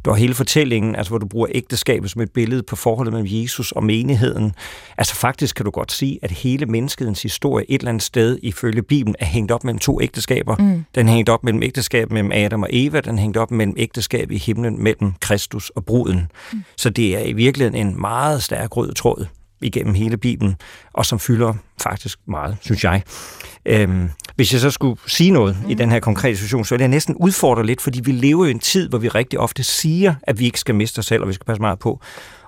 [SPEAKER 3] Du har hele fortællingen, altså hvor du bruger ægteskabet som et billede på forholdet mellem Jesus og menigheden. Altså faktisk kan du godt sige, at hele menneskets historie et eller andet sted ifølge Bibelen er hængt op mellem to ægteskaber. Mm. Den hængte op mellem ægteskab mellem Adam og Eva, den hængte op mellem ægteskab i himlen mellem Kristus og bruden. Mm. Så det er i virkeligheden en meget stærk rød tråd igennem hele Bibelen, og som fylder faktisk meget, synes jeg. Øhm, hvis jeg så skulle sige noget mm. i den her konkrete situation, så vil jeg næsten udfordre lidt, fordi vi lever i en tid, hvor vi rigtig ofte siger, at vi ikke skal miste os selv, og vi skal passe meget på.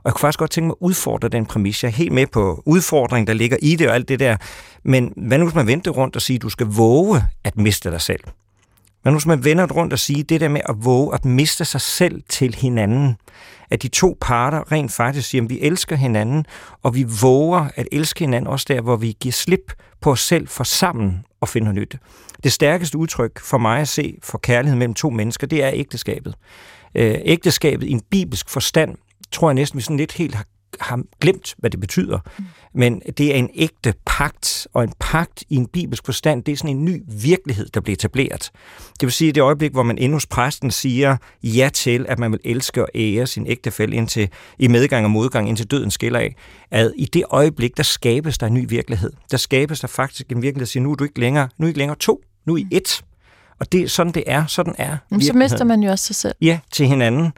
[SPEAKER 3] Og jeg kunne faktisk godt tænke mig at udfordre den præmis. Jeg er helt med på udfordringen, der ligger i det og alt det der. Men hvad nu, hvis man vender rundt og siger, at du skal våge at miste dig selv? Men nu skal man vende rundt og sige, det der med at våge at miste sig selv til hinanden, at de to parter rent faktisk siger, at vi elsker hinanden, og vi våger at elske hinanden også der, hvor vi giver slip på os selv for sammen at finde nyt. Det stærkeste udtryk for mig at se for kærlighed mellem to mennesker, det er ægteskabet. Øh, ægteskabet i en bibelsk forstand, tror jeg næsten, vi sådan lidt helt har har glemt, hvad det betyder. Mm. Men det er en ægte pagt, og en pagt i en bibelsk forstand, det er sådan en ny virkelighed, der bliver etableret. Det vil sige, det øjeblik, hvor man endnu hos præsten siger ja til, at man vil elske og ære sin ægtefælle indtil, i medgang og modgang, indtil døden skiller af, at i det øjeblik, der skabes der en ny virkelighed. Der skabes der faktisk en virkelighed, der siger, nu er du ikke længere, nu er ikke længere to, nu er I et. Og det sådan, det er. Sådan er
[SPEAKER 2] Så mister man jo også sig selv.
[SPEAKER 3] Ja, til hinanden.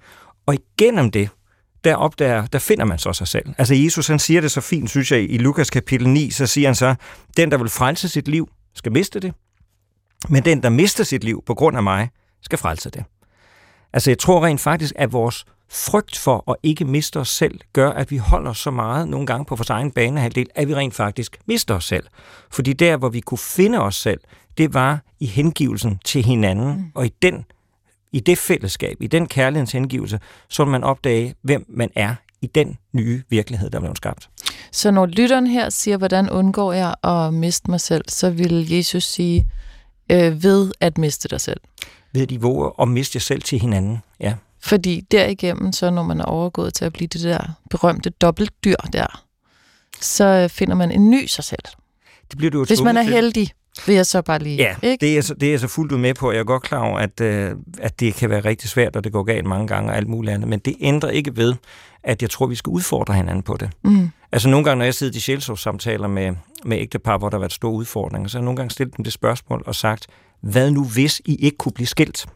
[SPEAKER 3] Og igennem det, der opdager, der finder man så sig selv. Altså Jesus, han siger det så fint, synes jeg, i Lukas kapitel 9, så siger han så, den, der vil frelse sit liv, skal miste det, men den, der mister sit liv på grund af mig, skal frelse det. Altså jeg tror rent faktisk, at vores frygt for at ikke miste os selv, gør, at vi holder så meget nogle gange på vores egen banehalvdel, at vi rent faktisk mister os selv. Fordi der, hvor vi kunne finde os selv, det var i hengivelsen til hinanden, mm. og i den i det fællesskab, i den kærlighedens hengivelse, så vil man opdage, hvem man er i den nye virkelighed, der er blevet skabt.
[SPEAKER 2] Så når lytteren her siger, hvordan undgår jeg at miste mig selv, så vil Jesus sige, øh, ved at miste dig selv.
[SPEAKER 3] Ved at I våger at miste jer selv til hinanden, ja.
[SPEAKER 2] Fordi derigennem, så når man er overgået til at blive det der berømte dobbeltdyr der, så finder man en ny sig selv.
[SPEAKER 3] Det bliver du
[SPEAKER 2] Hvis man er heldig vil jeg så bare lige...
[SPEAKER 3] Ja,
[SPEAKER 2] ikke?
[SPEAKER 3] Det, er så, det er jeg så fuldt ud med på. Jeg er godt klar over, at, øh, at det kan være rigtig svært, og det går galt mange gange og alt muligt andet. Men det ændrer ikke ved, at jeg tror, vi skal udfordre hinanden på det. Mm. Altså nogle gange, når jeg sidder i sjælsovssamtaler med, med ægtepar, hvor der har været store udfordringer, så har jeg nogle gange stillet dem det spørgsmål og sagt, hvad nu hvis I ikke kunne blive skilt?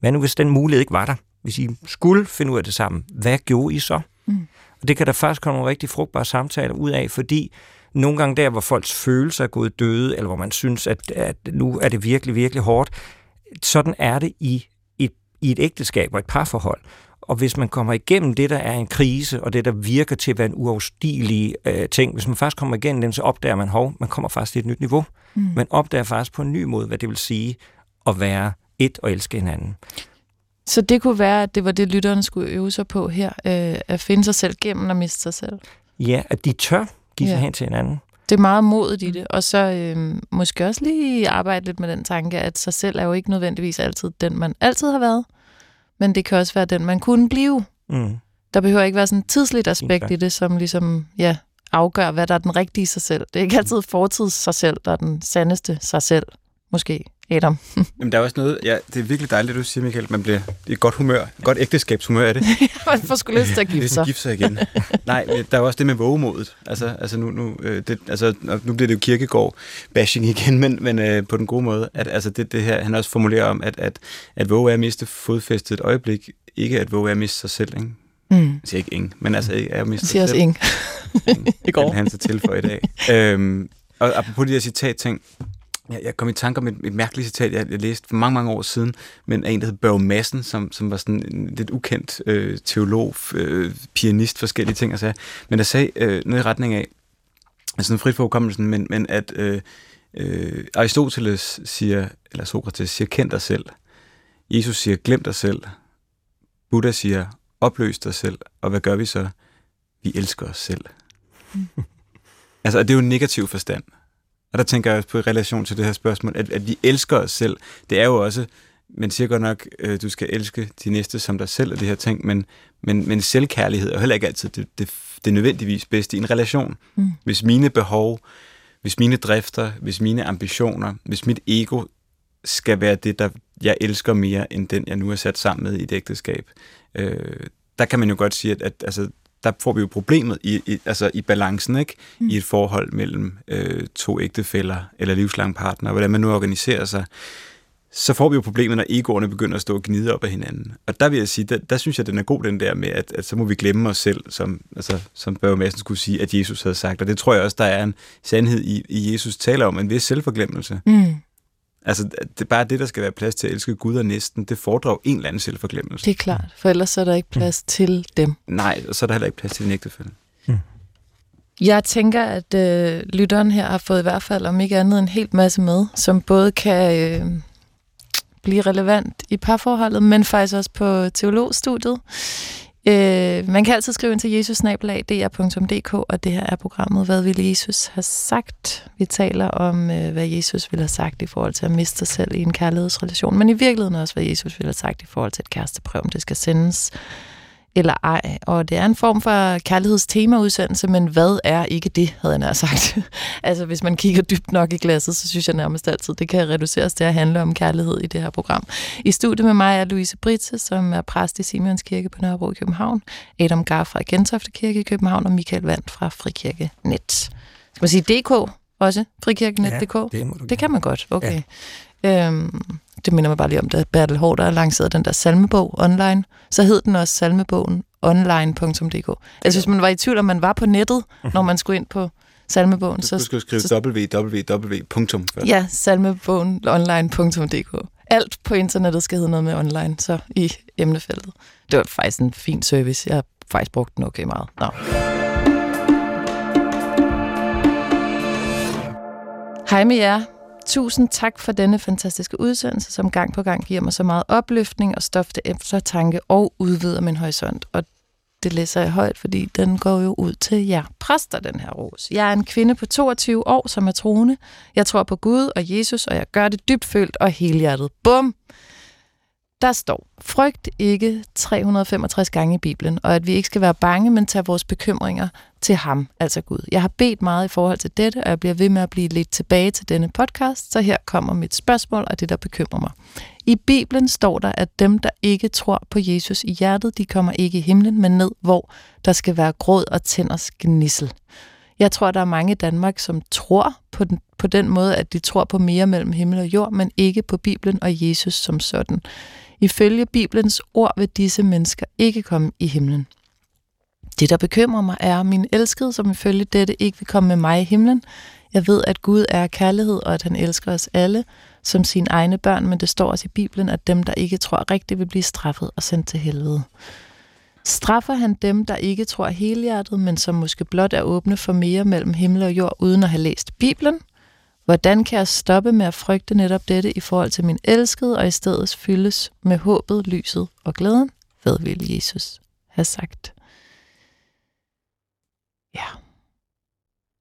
[SPEAKER 3] Hvad nu hvis den mulighed ikke var der? Hvis I skulle finde ud af det sammen, hvad gjorde I så? Mm. Og det kan der faktisk komme nogle rigtig frugtbare samtaler ud af, fordi nogle gange der, hvor folks følelser er gået døde, eller hvor man synes, at, at nu er det virkelig, virkelig hårdt. Sådan er det i et, i et ægteskab og et parforhold. Og hvis man kommer igennem det, der er en krise, og det, der virker til at være en uafstigelig øh, ting, hvis man faktisk kommer igennem den, så opdager man, hov, man kommer faktisk til et nyt niveau. Mm. Man opdager faktisk på en ny måde, hvad det vil sige at være et og elske hinanden.
[SPEAKER 2] Så det kunne være, at det var det, lytterne skulle øve sig på her, øh, at finde sig selv gennem og miste sig selv?
[SPEAKER 3] Ja, at de tør give sig ja. hen til hinanden.
[SPEAKER 2] Det er meget modigt i det, og så øh, måske også lige arbejde lidt med den tanke, at sig selv er jo ikke nødvendigvis altid den, man altid har været, men det kan også være den, man kunne blive. Mm. Der behøver ikke være sådan et tidsligt aspekt okay. i det, som ligesom, ja, afgør, hvad der er den rigtige sig selv. Det er ikke altid fortids sig selv, der er den sandeste sig selv, måske. Adam.
[SPEAKER 4] Jamen, der er også noget, ja, det er virkelig dejligt, du siger, Michael, man bliver i godt humør, et godt ægteskabshumør af det.
[SPEAKER 2] man får sgu lyst til at gifte sig.
[SPEAKER 4] gifte sig igen. Nej, der er også det med vågemodet. Altså, altså, nu, nu, øh, det, altså, nu bliver det jo kirkegård bashing igen, men, men øh, på den gode måde, at altså, det, det her, han også formulerer om, at, at, at våge er at miste fodfæstet et øjeblik, ikke at våge er at miste sig selv, ikke? Mm. Jeg siger ikke ingen, men altså er at miste
[SPEAKER 2] sig selv. Jeg siger
[SPEAKER 5] også ingen. I går.
[SPEAKER 4] Han så til for i dag. øhm, og apropos de her citat-ting, jeg, jeg kom i tanke om et, et mærkeligt citat, jeg, jeg læste for mange, mange år siden, men af en, der hed Børge Madsen, som, som var sådan en lidt ukendt øh, teolog, øh, pianist, forskellige ting og sagde. Men der sagde øh, noget i retning af, altså en frit for men, men at øh, øh, Aristoteles siger, eller Sokrates siger, kend dig selv. Jesus siger, glem dig selv. Buddha siger, opløs dig selv. Og hvad gør vi så? Vi elsker os selv. Mm. altså, det er jo en negativ forstand. Og der tænker jeg også på i relation til det her spørgsmål, at, at vi elsker os selv. Det er jo også, man siger godt nok, øh, du skal elske de næste som dig selv og det her ting, men, men, men selvkærlighed er heller ikke altid det, det, det nødvendigvis bedste i en relation. Mm. Hvis mine behov, hvis mine drifter, hvis mine ambitioner, hvis mit ego skal være det, der jeg elsker mere end den, jeg nu er sat sammen med i et ægteskab, øh, der kan man jo godt sige, at, at altså, der får vi jo problemet i, i, altså i balancen ikke? Mm. i et forhold mellem øh, to ægtefæller eller livslang partner, hvordan man nu organiserer sig. så får vi jo problemer, når egoerne begynder at stå og gnide op af hinanden. Og der vil jeg sige, der, der synes jeg, den er god, den der med, at, at så må vi glemme os selv, som, altså, som Børge Madsen skulle sige, at Jesus havde sagt. Og det tror jeg også, der er en sandhed i, i Jesus taler om, en vis selvforglemmelse. Mm. Altså, det er bare det, der skal være plads til at elske Gud og næsten, det fordrer en eller anden selvforglemmelse.
[SPEAKER 2] Det er klart, for ellers er der ikke plads mm. til dem.
[SPEAKER 4] Nej, og så er der heller ikke plads til din ægtefælde. Mm.
[SPEAKER 2] Jeg tænker, at øh, lytteren her har fået i hvert fald, om ikke andet, en helt masse med, som både kan øh, blive relevant i parforholdet, men faktisk også på teologstudiet. Øh, man kan altid skrive ind til jesusnabelag.dr.dk, og det her er programmet, hvad ville Jesus have sagt? Vi taler om, øh, hvad Jesus ville have sagt i forhold til at miste sig selv i en kærlighedsrelation, men i virkeligheden også, hvad Jesus ville have sagt i forhold til et kæresteprøv, om det skal sendes eller ej. Og det er en form for kærlighedstema-udsendelse, men hvad er ikke det, havde jeg nær sagt. altså hvis man kigger dybt nok i glasset, så synes jeg nærmest altid, det kan reduceres til at handle om kærlighed i det her program. I studiet med mig er Louise Britze, som er præst i Simeons Kirke på Nørrebro i København, Adam Gar fra Gentofte Kirke i København og Michael Vandt fra Frikirke Net. Skal man sige DK også? Frikirkenet.dk? Ja, det, det kan man godt, okay. Ja. Øhm, det minder mig bare lige om, da Bertel Hård lancerede den der salmebog online, så hed den også salmebogen online.dk. Altså hvis man var i tvivl, om man var på nettet, mhm. når man skulle ind på salmebogen.
[SPEAKER 4] Så, du skulle skrive så, www.
[SPEAKER 2] Ja, salmebogen online.dk. Alt på internettet skal hedde noget med online, så i emnefeltet. Det var faktisk en fin service. Jeg har faktisk brugt den okay meget. Nå. Hej med jer. Tusind tak for denne fantastiske udsendelse, som gang på gang giver mig så meget opløftning og stof til eftertanke og udvider min horisont. Og det læser jeg højt, fordi den går jo ud til jer præster, den her ros. Jeg er en kvinde på 22 år, som er troende. Jeg tror på Gud og Jesus, og jeg gør det dybt følt og helhjertet. Bum! Der står, frygt ikke 365 gange i Bibelen, og at vi ikke skal være bange, men tage vores bekymringer til ham, altså Gud. Jeg har bedt meget i forhold til dette, og jeg bliver ved med at blive lidt tilbage til denne podcast, så her kommer mit spørgsmål og det, der bekymrer mig. I Bibelen står der, at dem, der ikke tror på Jesus i hjertet, de kommer ikke i himlen, men ned, hvor der skal være gråd og tænders gnissel. Jeg tror, der er mange i Danmark, som tror på den, på den måde, at de tror på mere mellem himmel og jord, men ikke på Bibelen og Jesus som sådan. Ifølge Bibelens ord vil disse mennesker ikke komme i himlen. Det, der bekymrer mig, er min elskede, som ifølge dette ikke vil komme med mig i himlen. Jeg ved, at Gud er kærlighed, og at han elsker os alle som sine egne børn, men det står også i Bibelen, at dem, der ikke tror rigtigt, vil blive straffet og sendt til helvede. Straffer han dem, der ikke tror helhjertet, men som måske blot er åbne for mere mellem himmel og jord, uden at have læst Bibelen? Hvordan kan jeg stoppe med at frygte netop dette i forhold til min elskede, og i stedet fyldes med håbet, lyset og glæden? Hvad vil Jesus have sagt? Ja.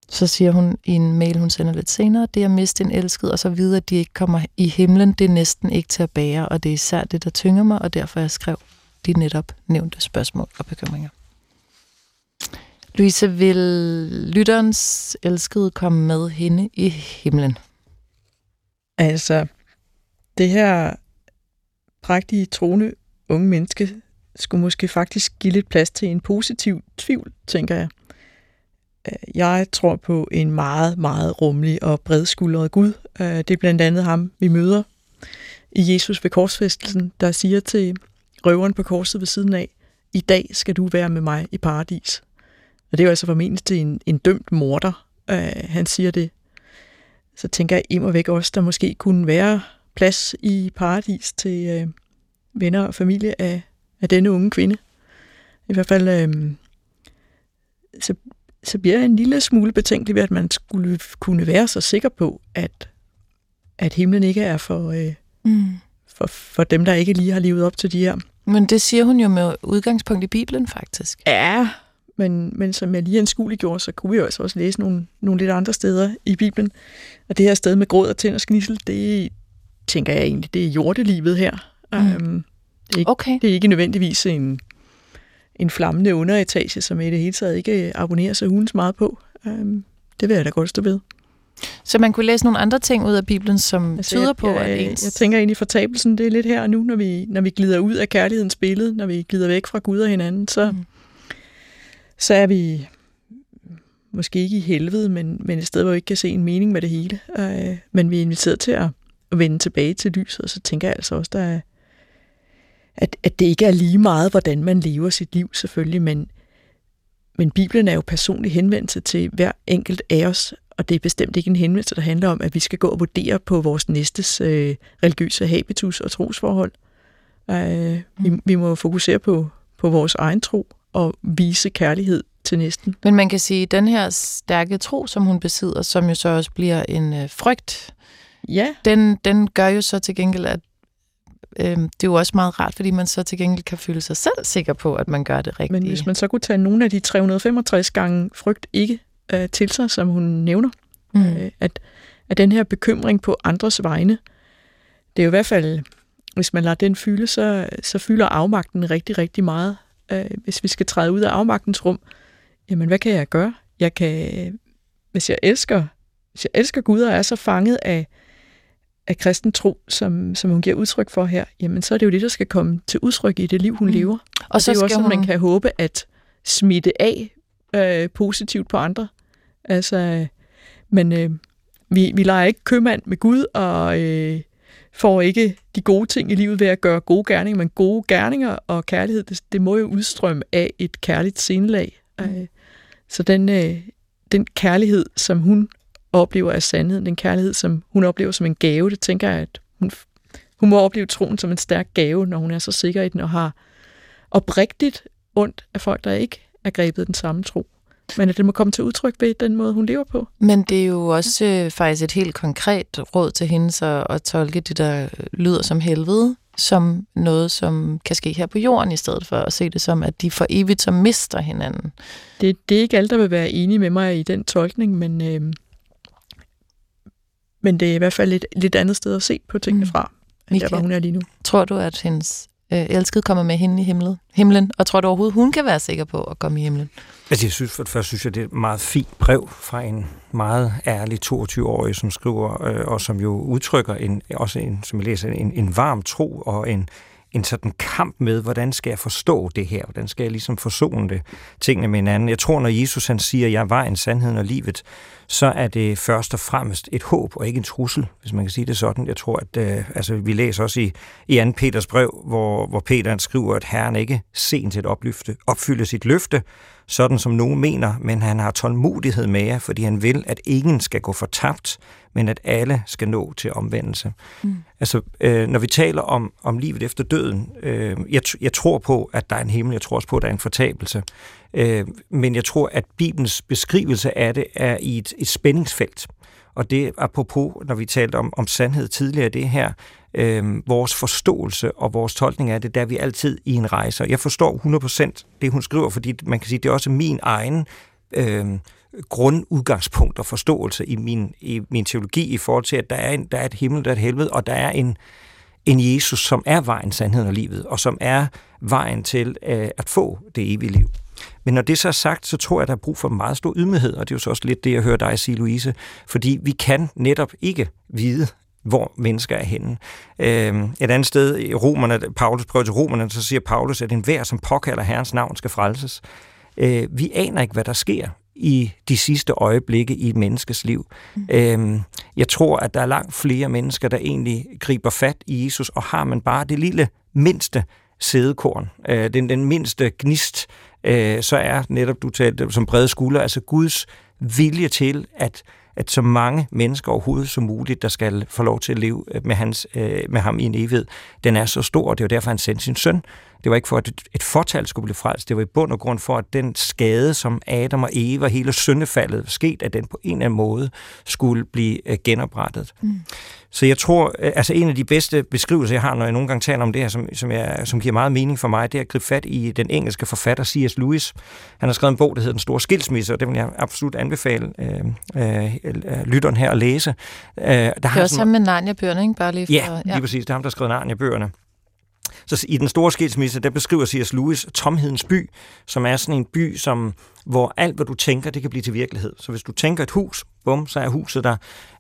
[SPEAKER 2] Så siger hun i en mail, hun sender lidt senere, det er at miste en elsket, og så videre, at de ikke kommer i himlen, det er næsten ikke til at bære, og det er især det, der tynger mig, og derfor jeg skrev de netop nævnte spørgsmål og bekymringer. Louise, vil lytterens elskede komme med hende i himlen?
[SPEAKER 5] Altså, det her prægtige, troende unge menneske skulle måske faktisk give lidt plads til en positiv tvivl, tænker jeg. Øh, jeg tror på en meget, meget rummelig og bredskuldret Gud. Øh, det er blandt andet ham, vi møder i Jesus ved korsfæstelsen, der siger til røveren på korset ved siden af, i dag skal du være med mig i paradis. Og det er jo altså formentlig til en, en dømt morder, øh, han siger det. Så tænker jeg im og væk også, der måske kunne være plads i paradis til øh, venner og familie af, af denne unge kvinde. I hvert fald øh, så, så bliver jeg en lille smule betænkelig ved, at man skulle kunne være så sikker på, at, at himlen ikke er for, øh, mm. for, for dem, der ikke lige har levet op til de her
[SPEAKER 2] men det siger hun jo med udgangspunkt i Bibelen, faktisk.
[SPEAKER 5] Ja, men, men som jeg lige anskueligt gjorde, så kunne vi jo altså også læse nogle, nogle lidt andre steder i Bibelen. Og det her sted med gråd og tænd og sknissel, det tænker jeg egentlig, det er jordelivet her. Mm. Um, det, er ikke, okay. det er ikke nødvendigvis en, en flammende underetage, som i det hele taget ikke abonnerer sig hunds meget på. Um, det vil jeg da godt stå ved.
[SPEAKER 2] Så man kunne læse nogle andre ting ud af Bibelen, som altså, tyder på,
[SPEAKER 5] jeg,
[SPEAKER 2] at ens...
[SPEAKER 5] Jeg tænker egentlig, fortabelsen, det er lidt her og nu, når vi, når vi glider ud af kærlighedens billede, når vi glider væk fra Gud og hinanden, så, mm. Så er vi måske ikke i helvede, men, men et sted, hvor vi ikke kan se en mening med det hele. Øh, men vi er inviteret til at, vende tilbage til lyset, og så tænker jeg altså også, der er, at, at det ikke er lige meget, hvordan man lever sit liv selvfølgelig, men, men Bibelen er jo personlig henvendelse til hver enkelt af os, og det er bestemt ikke en henvendelse, der handler om, at vi skal gå og vurdere på vores næstes øh, religiøse habitus og trosforhold. Øh, vi, mm. vi må fokusere på, på vores egen tro og vise kærlighed til næsten.
[SPEAKER 2] Men man kan sige, at den her stærke tro, som hun besidder, som jo så også bliver en øh, frygt,
[SPEAKER 5] ja.
[SPEAKER 2] den, den gør jo så til gengæld, at øh, det er jo også meget rart, fordi man så til gengæld kan føle sig selv sikker på, at man gør det rigtigt.
[SPEAKER 5] Men hvis man så kunne tage nogle af de 365 gange frygt ikke øh, til sig, som hun nævner, mm. øh, at, at den her bekymring på andres vegne, det er jo i hvert fald, hvis man lader den fylde, så, så fylder afmagten rigtig, rigtig meget. Øh, hvis vi skal træde ud af afmagtens rum, jamen hvad kan jeg gøre? Jeg kan, hvis jeg elsker, hvis jeg elsker Gud og er så fanget af, af kristen tro, som, som hun giver udtryk for her, jamen så er det jo det, der skal komme til udtryk i det liv, hun mm. lever. Og, og så det er jo også, hun... man kan håbe at smitte af øh, positivt på andre. Altså, men øh, vi, vi leger ikke købmand med Gud, og øh, får ikke de gode ting i livet ved at gøre gode gerninger, men gode gerninger og kærlighed, det, det må jo udstrømme af et kærligt sindelag. Mm. Øh, så den, øh, den kærlighed, som hun oplever af sandheden, den kærlighed, som hun oplever som en gave, det tænker jeg, at hun, hun må opleve troen som en stærk gave, når hun er så sikker i den og har oprigtigt ondt af folk, der ikke er grebet den samme tro. Men at det må komme til udtryk ved den måde, hun lever på.
[SPEAKER 2] Men det er jo også øh, faktisk et helt konkret råd til hende så at tolke det, der lyder som helvede, som noget, som kan ske her på jorden, i stedet for at se det som, at de for evigt så mister hinanden.
[SPEAKER 5] Det, det er ikke alle, der vil være enige med mig i den tolkning, men, øh, men det er i hvert fald et lidt andet sted at se på tingene mm. fra, end der, hvor hun er lige nu.
[SPEAKER 2] Tror du, at hendes øh, elskede kommer med hende i himlen, himlen, og tror du overhovedet, hun kan være sikker på at komme i himlen?
[SPEAKER 3] Altså, jeg synes, for det første synes jeg, det er et meget fint brev fra en meget ærlig 22-årig, som skriver, øh, og som jo udtrykker en, også en, som jeg læser, en, en varm tro og en, en sådan kamp med, hvordan skal jeg forstå det her? Hvordan skal jeg ligesom forsone det, tingene med hinanden? Jeg tror, når Jesus han siger, jeg var en sandheden og livet, så er det først og fremmest et håb og ikke en trussel, hvis man kan sige det sådan. Jeg tror, at øh, altså, vi læser også i, i 2. Peters brev, hvor, hvor Peter skriver, at Herren ikke sent til at opfylde sit løfte, sådan som nogen mener, men han har tålmodighed med jer, fordi han vil, at ingen skal gå fortabt, men at alle skal nå til omvendelse. Mm. Altså, øh, når vi taler om, om livet efter døden, øh, jeg, jeg tror på, at der er en himmel, jeg tror også på, at der er en fortabelse, øh, men jeg tror, at Bibelens beskrivelse af det er i et, et spændingsfelt. Og det apropos, når vi talte om, om sandhed tidligere, det her, øh, vores forståelse og vores tolkning af det, der er vi altid i en rejse. Jeg forstår 100% det, hun skriver, fordi man kan sige, det er også min egen øh, grundudgangspunkt og forståelse i min, i min teologi i forhold til, at der er, en, der er et himmel, der er et helvede, og der er en, en Jesus, som er vejen, sandheden og livet, og som er vejen til øh, at få det evige liv. Men når det så er sagt, så tror jeg, at der er brug for meget stor ydmyghed, og det er jo så også lidt det, jeg hører dig sige, Louise, fordi vi kan netop ikke vide, hvor mennesker er henne. Øh, et andet sted i romerne, Paulus prøver til romerne, så siger Paulus, at enhver, som påkalder Herrens navn, skal frelses. Øh, vi aner ikke, hvad der sker i de sidste øjeblikke i et menneskes liv. Mm. Øhm, jeg tror, at der er langt flere mennesker, der egentlig griber fat i Jesus, og har man bare det lille mindste sædekorn, øh, den, den mindste gnist, øh, så er netop, du talte som brede skulder, altså Guds vilje til, at at så mange mennesker overhovedet som muligt, der skal få lov til at leve øh, med, hans, øh, med ham i en evighed, den er så stor, og det er jo derfor, han sendte sin søn. Det var ikke for, at et fortal skulle blive frelst. Det var i bund og grund for, at den skade, som Adam og Eva, hele syndefaldet, sket, at den på en eller anden måde skulle blive øh, genoprettet. Mm. Så jeg tror, øh, altså en af de bedste beskrivelser, jeg har, når jeg nogle gange taler om det her, som, som, jeg, som giver meget mening for mig, det er at gribe fat i den engelske forfatter C.S. Lewis. Han har skrevet en bog, der hedder Den Store Skilsmisse, og det vil jeg absolut anbefale øh, øh, lytteren her at læse.
[SPEAKER 2] Øh, der det er har også sammen med Narnia-bøgerne, ikke? Bare lige for,
[SPEAKER 3] ja, lige ja, præcis. Det er ham, der har skrevet Narnia-bøgerne. Så i den store skilsmisse, der beskriver C.S. Lewis tomhedens by, som er sådan en by, som, hvor alt, hvad du tænker, det kan blive til virkelighed. Så hvis du tænker et hus, bum, så er huset der.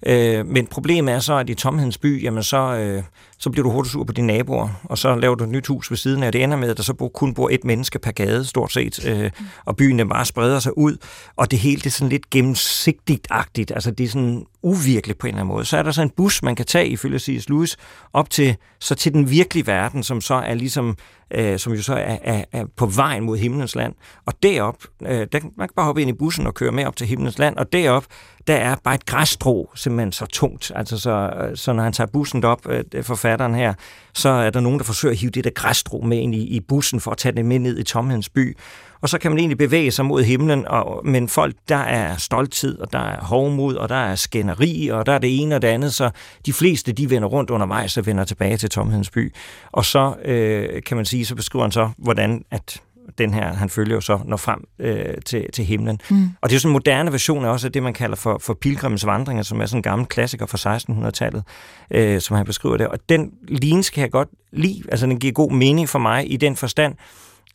[SPEAKER 3] Øh, men problemet er så, at i tomhedens by, jamen så, øh, så bliver du hurtigt sur på dine naboer, og så laver du et nyt hus ved siden af. Det ender med, at der så kun bor et menneske per gade, stort set, øh, og byen den bare spreder sig ud, og det hele det er sådan lidt gennemsigtigt-agtigt, altså det er sådan uvirkeligt på en eller anden måde. Så er der så en bus, man kan tage, ifølge C.S. Lewis, op til, så til den virkelige verden, som så er ligesom, øh, som jo så er, er, er på vejen mod himlens land. Og derop, øh, der, man kan bare hoppe ind i bussen og køre med op til himlens land, og derop, der er bare et græsstrå simpelthen så tungt. Altså så, øh, så når han tager bussen op, øh, forfatteren her, så er der nogen, der forsøger at hive det der græsstrå med ind i, i bussen for at tage det med ned i tomhedens by. Og så kan man egentlig bevæge sig mod himlen, og, men folk, der er stolthed, og der er hovmod, og der er skænderi, og der er det ene og det andet, så de fleste, de vender rundt undervejs og vender tilbage til tomhedens by. Og så øh, kan man sige, så beskriver han så, hvordan at den her, han følger jo så, når frem øh, til, til himlen. Mm. Og det er jo sådan en moderne version af også af det, man kalder for, for pilgrimens vandringer, som er sådan en gammel klassiker fra 1600-tallet, øh, som han beskriver det. Og den lignelse kan jeg godt lide, altså den giver god mening for mig i den forstand,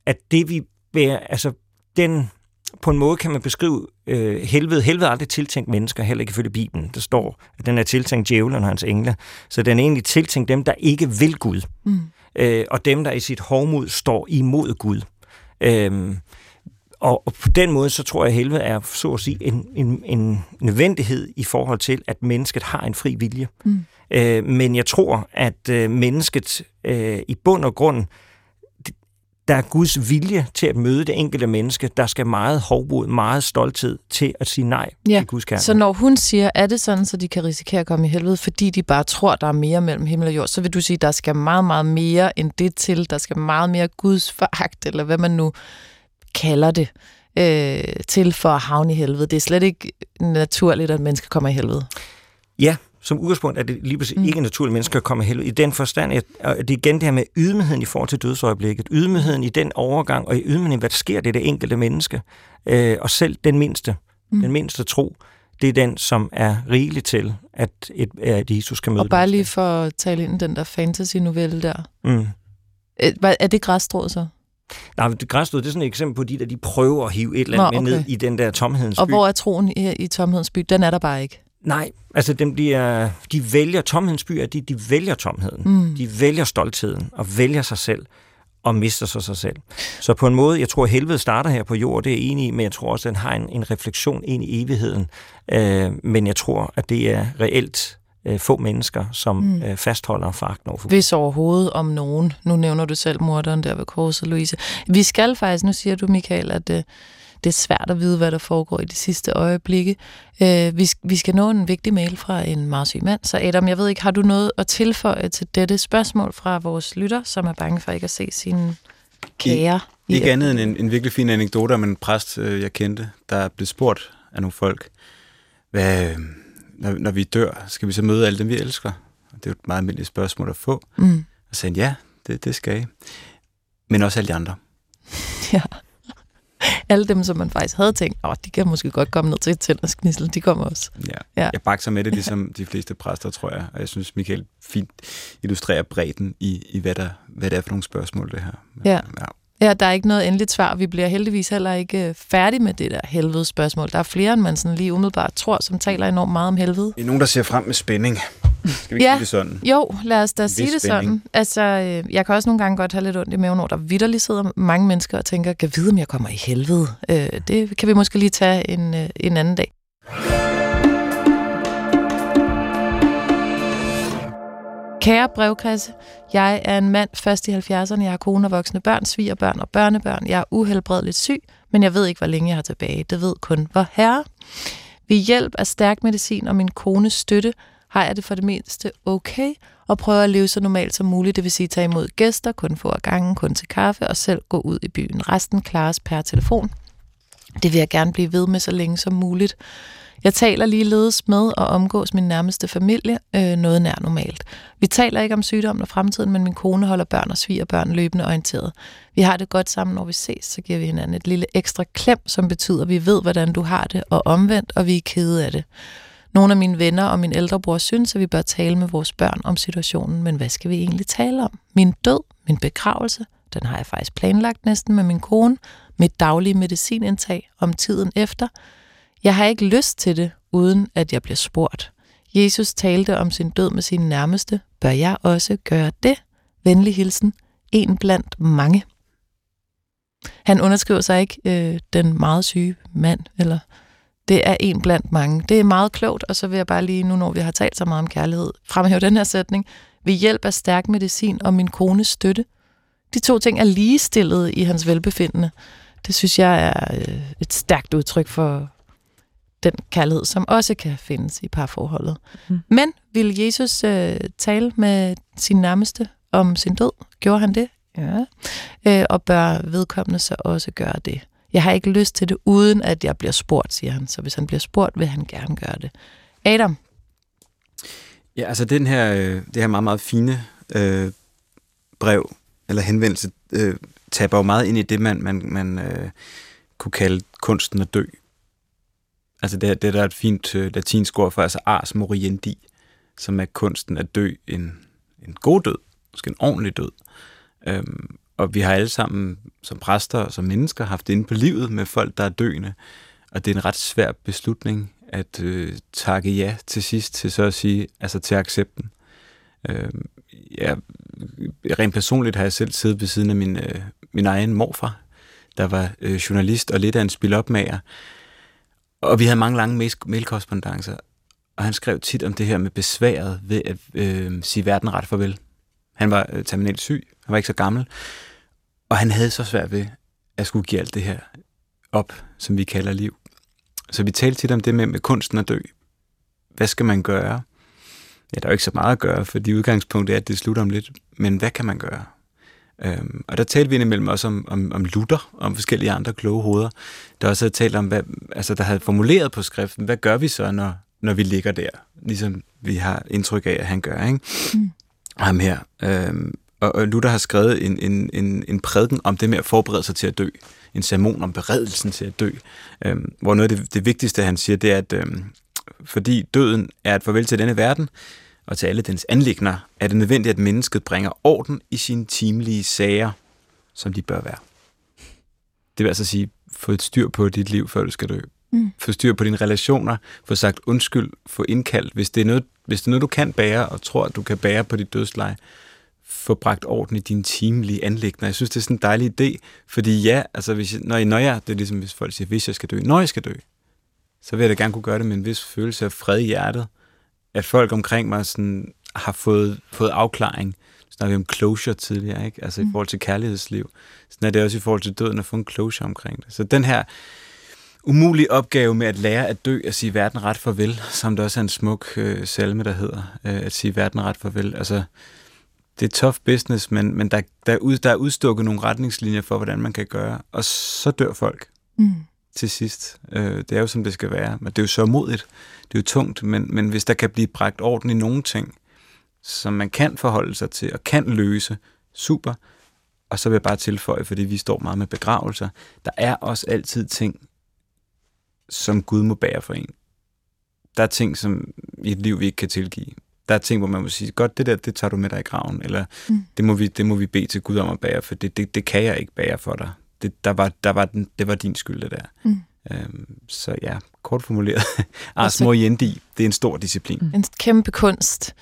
[SPEAKER 3] at det vi bærer, altså den på en måde kan man beskrive øh, helvede. Helvede er aldrig tiltænkt mennesker, heller ikke ifølge Bibelen. Der står, at den er tiltænkt djævlen og hans engle. Så den er egentlig tiltænkt dem, der ikke vil Gud. Mm. Øh, og dem, der i sit hovmod står imod Gud. Øhm, og, og på den måde, så tror jeg, at helvede er, så at sige, en, en, en nødvendighed i forhold til, at mennesket har en fri vilje. Mm. Øh, men jeg tror, at øh, mennesket øh, i bund og grund, der er Guds vilje til at møde det enkelte menneske. Der skal meget hovmod, meget stolthed til at sige nej ja. til Guds kærlighed.
[SPEAKER 2] Så når hun siger, er det sådan, så de kan risikere at komme i helvede, fordi de bare tror, der er mere mellem himmel og jord, så vil du sige, der skal meget, meget mere end det til. Der skal meget mere Guds foragt, eller hvad man nu kalder det, øh, til for at havne i helvede. Det er slet ikke naturligt, at mennesker kommer i helvede.
[SPEAKER 3] Ja, som udgangspunkt er det lige præcis mm. ikke naturligt, at mennesker kommer helvede. I den forstand, at det er igen det her med ydmygheden i forhold til dødsøjeblikket. Ydmygheden i den overgang, og i ydmygheden, hvad der sker, det det enkelte menneske. Øh, og selv den mindste, mm. den mindste tro, det er den, som er rigelig til, at, et, at Jesus kan møde
[SPEAKER 2] Og bare lige for at tale ind den der fantasy-novelle der. Mm. Øh, er det græsstrået så?
[SPEAKER 3] Nej, det græsstrået, det er sådan et eksempel på de, der de prøver at hive et eller andet Nå, okay. med ned i den der tomhedens
[SPEAKER 2] by. Og hvor er troen i, i tomhedens by? Den er der bare ikke.
[SPEAKER 3] Nej, altså dem bliver, de vælger tomhedens byer, de, de vælger tomheden. Mm. De vælger stoltheden og vælger sig selv og mister sig sig selv. Så på en måde, jeg tror, at helvede starter her på jord, det er jeg enig i, men jeg tror også, at den har en, en refleksion ind i evigheden. Øh, men jeg tror, at det er reelt øh, få mennesker, som mm. øh, fastholder foragt over for
[SPEAKER 2] Hvis overhovedet om nogen. Nu nævner du selv morderen der ved korset, Louise. Vi skal faktisk, nu siger du, Michael, at øh, det er svært at vide, hvad der foregår i de sidste øjeblikke. Øh, vi, vi skal nå en vigtig mail fra en meget syg mand. Så Adam, jeg ved ikke, har du noget at tilføje til dette spørgsmål fra vores lytter, som er bange for ikke at se sine kære?
[SPEAKER 4] I, ikke andet end en, en virkelig fin anekdote om en præst, øh, jeg kendte, der blev spurgt af nogle folk, hvad, når, når vi dør, skal vi så møde alle dem, vi elsker? Det er jo et meget almindeligt spørgsmål at få. Mm. Og sagde ja, det, det skal I. Men også alle de andre.
[SPEAKER 2] Ja alle dem, som man faktisk havde tænkt, åh, de kan måske godt komme ned til tændersknissel, de kommer også.
[SPEAKER 4] Ja, ja. jeg bakser med det, ligesom de fleste præster, tror jeg. Og jeg synes, Michael fint illustrerer bredden i, i hvad, der, hvad det er for nogle spørgsmål, det her.
[SPEAKER 2] Ja. ja. Ja, der er ikke noget endeligt svar. Vi bliver heldigvis heller ikke øh, færdige med det der helvede spørgsmål. Der er flere, end man sådan lige umiddelbart tror, som taler enormt meget om helvede.
[SPEAKER 4] Det er nogen, der ser frem med spænding. Skal vi
[SPEAKER 2] ja,
[SPEAKER 4] sige det sådan?
[SPEAKER 2] Jo, lad os da sige det spænding. sådan. Altså, øh, jeg kan også nogle gange godt have lidt ondt i maven, når der vidderligt sidder mange mennesker og tænker, kan vide, om jeg kommer i helvede? Øh, det kan vi måske lige tage en, en anden dag. Kære brevkasse, jeg er en mand først i 70'erne. Jeg har kone og voksne børn, svigerbørn og børnebørn. Jeg er uhelbredeligt syg, men jeg ved ikke, hvor længe jeg har tilbage. Det ved kun hvor herre. Ved hjælp af stærk medicin og min kones støtte har jeg det for det meste okay, og prøver at leve så normalt som muligt, det vil sige tage imod gæster, kun få af gangen, kun til kaffe, og selv gå ud i byen. Resten klares per telefon. Det vil jeg gerne blive ved med så længe som muligt. Jeg taler ligeledes med og omgås min nærmeste familie øh, noget nær normalt. Vi taler ikke om sygdommen og fremtiden, men min kone holder børn og svigerbørn løbende orienteret. Vi har det godt sammen, når vi ses, så giver vi hinanden et lille ekstra klem, som betyder, at vi ved, hvordan du har det, og omvendt, og vi er kede af det. Nogle af mine venner og min ældre bror synes, at vi bør tale med vores børn om situationen, men hvad skal vi egentlig tale om? Min død, min begravelse, den har jeg faktisk planlagt næsten med min kone, mit daglige medicinindtag om tiden efter – jeg har ikke lyst til det, uden at jeg bliver spurgt. Jesus talte om sin død med sine nærmeste. Bør jeg også gøre det? Venlig hilsen. En blandt mange. Han underskriver sig ikke øh, den meget syge mand, eller det er en blandt mange. Det er meget klogt, og så vil jeg bare lige, nu når vi har talt så meget om kærlighed, fremhæve den her sætning. Ved hjælp af stærk medicin og min kones støtte. De to ting er ligestillet i hans velbefindende. Det synes jeg er øh, et stærkt udtryk for den kærlighed, som også kan findes i parforholdet. Mm. Men vil Jesus øh, tale med sin nærmeste om sin død? Gjorde han det? Ja. Øh, og bør vedkommende så også gøre det? Jeg har ikke lyst til det, uden at jeg bliver spurgt, siger han. Så hvis han bliver spurgt, vil han gerne gøre det. Adam?
[SPEAKER 4] Ja, altså den her, øh, det her meget, meget fine øh, brev, eller henvendelse, øh, taber jo meget ind i det, man, man, man øh, kunne kalde kunsten at dø. Altså det, det der er et fint øh, latinsk ord for, altså ars moriendi, som er kunsten at dø en, en god død, måske en ordentlig død. Øhm, og vi har alle sammen som præster og som mennesker haft det inde på livet med folk, der er døende. Og det er en ret svær beslutning at øh, takke ja til sidst, til så at sige, altså til accepten. Øh, ja, rent personligt har jeg selv siddet ved siden af min, øh, min egen morfar, der var øh, journalist og lidt af en spilopmager. Og vi havde mange lange mailkorrespondencer, og han skrev tit om det her med besværet ved at øh, sige verden ret farvel. Han var øh, terminalt syg, han var ikke så gammel, og han havde så svært ved at skulle give alt det her op, som vi kalder liv. Så vi talte tit om det med, med kunsten at dø. Hvad skal man gøre? Ja, der er jo ikke så meget at gøre, fordi udgangspunktet er, at det slutter om lidt. Men hvad kan man gøre? Øhm, og der talte vi indimellem også om, om, om Luther, om forskellige andre kloge hoveder, der også havde talt om, hvad, altså der havde formuleret på skriften, hvad gør vi så, når, når vi ligger der? Ligesom vi har indtryk af, at han gør, ikke? Mm. Ham her. Øhm, og, Luther har skrevet en, en, en, en prædiken om det med at forberede sig til at dø. En sermon om beredelsen til at dø. Øhm, hvor noget af det, det vigtigste, han siger, det er, at øhm, fordi døden er et farvel til denne verden, og til alle dens anlægner, er det nødvendigt, at mennesket bringer orden i sine timelige sager, som de bør være. Det vil altså sige, få et styr på dit liv, før du skal dø. Mm. Få styr på dine relationer, få sagt undskyld, få indkaldt, hvis det, er noget, hvis det er noget, du kan bære, og tror, at du kan bære på dit dødsleje, få bragt orden i dine timelige anlægner. Jeg synes, det er sådan en dejlig idé, fordi ja, altså hvis når, jeg, når jeg, det er ligesom hvis folk siger, hvis jeg skal dø, når jeg skal dø, så vil jeg da gerne kunne gøre det med en vis følelse af fred i hjertet, at folk omkring mig sådan har fået, fået afklaring. Snakker vi om closure tidligere, ikke? Altså mm. i forhold til kærlighedsliv. Sådan er det også i forhold til døden at få en closure omkring det. Så den her umulige opgave med at lære at dø, at sige verden ret farvel, som der også er en smuk øh, salme, der hedder, øh, at sige verden ret farvel. Altså, det er tough business, men, men der, der, er ud, der er udstukket nogle retningslinjer for, hvordan man kan gøre, og så dør folk. Mm til sidst. Øh, det er jo, som det skal være. Men det er jo så modigt. Det er jo tungt, men, men hvis der kan blive bragt orden i nogle ting, som man kan forholde sig til og kan løse, super. Og så vil jeg bare tilføje, fordi vi står meget med begravelser, der er også altid ting, som Gud må bære for en. Der er ting, som i et liv, vi ikke kan tilgive. Der er ting, hvor man må sige, godt, det der, det tager du med dig i graven, eller mm. det, må vi, det må vi bede til Gud om at bære, for det, det, det kan jeg ikke bære for dig det, der var, der var den, det var din skyld, det der. Mm. Øhm, så ja, kort formuleret. Ars moriendi, det er en stor disciplin.
[SPEAKER 2] Mm. En kæmpe kunst.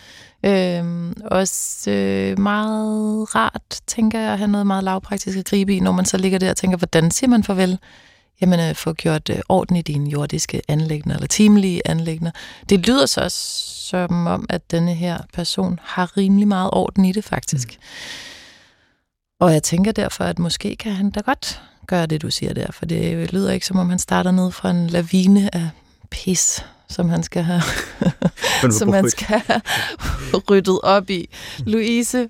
[SPEAKER 2] Øhm, også øh, meget rart, tænker jeg, at have noget meget lavpraktisk at gribe i, når man så ligger der og tænker, hvordan siger man farvel? Jamen, øh, få gjort øh, orden i dine jordiske anlægner, eller timelige anlægner. Det lyder så også som om, at denne her person har rimelig meget orden i det, faktisk. Mm. Og jeg tænker derfor, at måske kan han da godt gøre det, du siger der, for det lyder ikke som om, han starter ned fra en lavine af pis, som han skal have, som han skal have ryddet op i. Louise,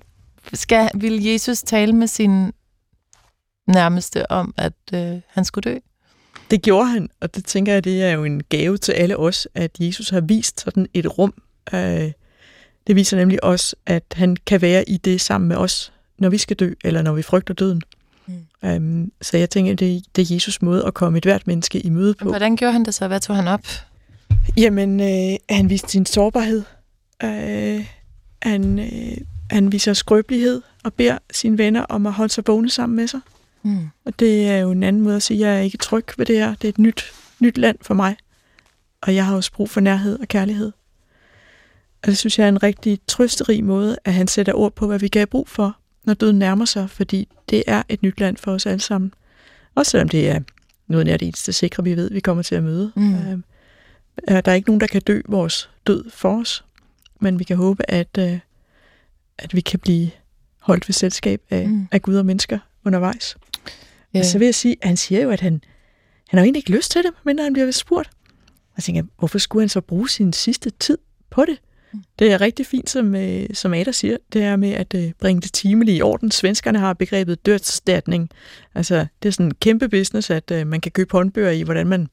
[SPEAKER 2] skal, vil Jesus tale med sin nærmeste om, at øh, han skulle dø?
[SPEAKER 5] Det gjorde han, og det tænker jeg, det er jo en gave til alle os, at Jesus har vist sådan et rum. Øh, det viser nemlig også, at han kan være i det sammen med os, når vi skal dø, eller når vi frygter døden. Mm. Um, så jeg tænker, det, det er Jesus måde at komme et hvert menneske i møde på.
[SPEAKER 2] Hvordan gjorde han det så? Hvad tog han op?
[SPEAKER 5] Jamen, øh, han viste sin sårbarhed. Øh, han, øh, han viser skrøbelighed og beder sine venner om at holde sig vågne sammen med sig. Mm. Og det er jo en anden måde at sige, at jeg er ikke tryg ved det her. Det er et nyt, nyt land for mig. og jeg har også brug for nærhed og kærlighed. Og det synes jeg er en rigtig trøsterig måde, at han sætter ord på, hvad vi kan have brug for, når døden nærmer sig, fordi det er et nyt land for os alle sammen. Også selvom det er noget af det eneste sikre, vi ved, vi kommer til at møde. Mm. Øh, der er ikke nogen, der kan dø vores død for os, men vi kan håbe, at, øh, at vi kan blive holdt ved selskab af, mm. af Gud og mennesker undervejs. Ja. Og så vil jeg sige, at han siger jo, at han, han har egentlig ikke lyst til det, men han bliver spurgt. Jeg tænker, hvorfor skulle han så bruge sin sidste tid på det? Mm. Det er rigtig fint, som, øh, som Ada siger, det er med at øh, bringe det timelige i orden. Svenskerne har begrebet dødsstatning. Altså, det er sådan en kæmpe business, at øh, man kan købe håndbøger i, hvordan man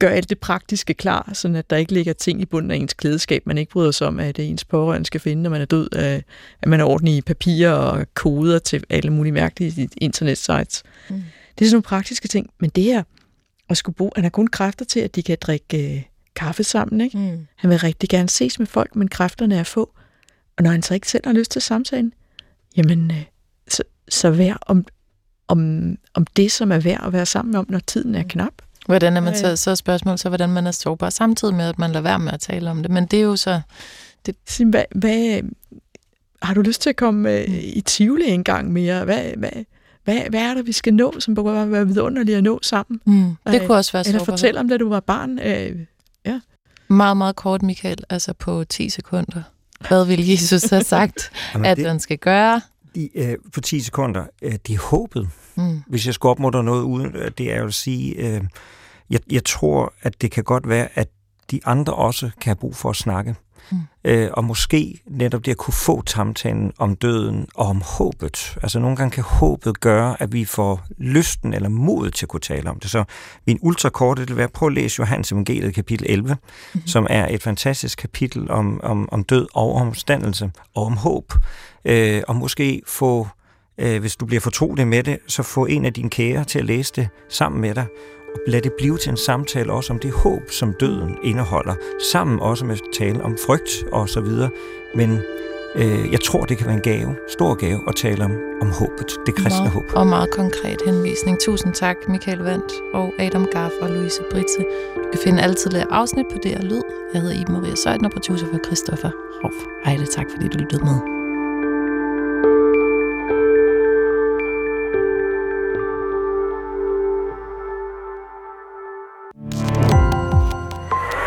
[SPEAKER 5] gør alt det praktiske klar, så at der ikke ligger ting i bunden af ens klædeskab, man ikke bryder sig om, at ens pårørende skal finde, når man er død, at man er ordentlig i papirer og koder til alle mulige mærkelige internet-sites. Mm. Det er sådan nogle praktiske ting, men det her at skulle bo, han har kun kræfter til, at de kan drikke øh, kaffe sammen. Ikke? Mm. Han vil rigtig gerne ses med folk, men kræfterne er få. Og når han så ikke selv har lyst til samtalen, jamen, øh, så, så vær om, om, om det, som er værd at være sammen om, når tiden er mm.
[SPEAKER 2] Hvordan er man så, så spørgsmål så, hvordan man er sårbar, samtidig med, at man lader være med at tale om det. Men det er jo så...
[SPEAKER 5] Det... Hvad, hvad, har du lyst til at komme øh, i Tivoli en gang mere? Hvad, hvad, hvad, hvad er det, vi skal nå, som bare være vidunderligt at nå sammen?
[SPEAKER 2] Mm, det kunne også være
[SPEAKER 5] Eller fortæl om, da du var barn. Øh, ja.
[SPEAKER 2] Meget, meget kort, Michael, altså på 10 sekunder. Hvad vil Jesus have sagt, at det, man skal gøre?
[SPEAKER 3] De, øh, på 10 sekunder, øh, det er håbet. Mm. Hvis jeg skulle opmuntre noget uden, øh, det er jo at sige, øh, jeg, jeg tror, at det kan godt være, at de andre også kan have brug for at snakke. Mm. Øh, og måske netop det at kunne få samtalen om døden og om håbet. Altså nogle gange kan håbet gøre, at vi får lysten eller modet til at kunne tale om det. Så min ultrakort det vil være, prøv at læse Johannes Evangeliet kapitel 11, mm. som er et fantastisk kapitel om, om, om død og omstandelse og om håb. Øh, og måske få, øh, hvis du bliver fortrolig med det, så få en af dine kære til at læse det sammen med dig lad det blive til en samtale også om det håb, som døden indeholder, sammen også med tale om frygt og så videre. Men øh, jeg tror, det kan være en gave, stor gave, at tale om, om håbet, det kristne
[SPEAKER 2] meget,
[SPEAKER 3] håb.
[SPEAKER 2] Og meget konkret henvisning. Tusind tak, Michael Vandt og Adam Gaff og Louise Britze. Du kan finde alle tidligere afsnit på DR Lyd. Jeg hedder Iben Maria Søjden og producer for Christoffer Rauf. Ejle, tak fordi du lyttede med.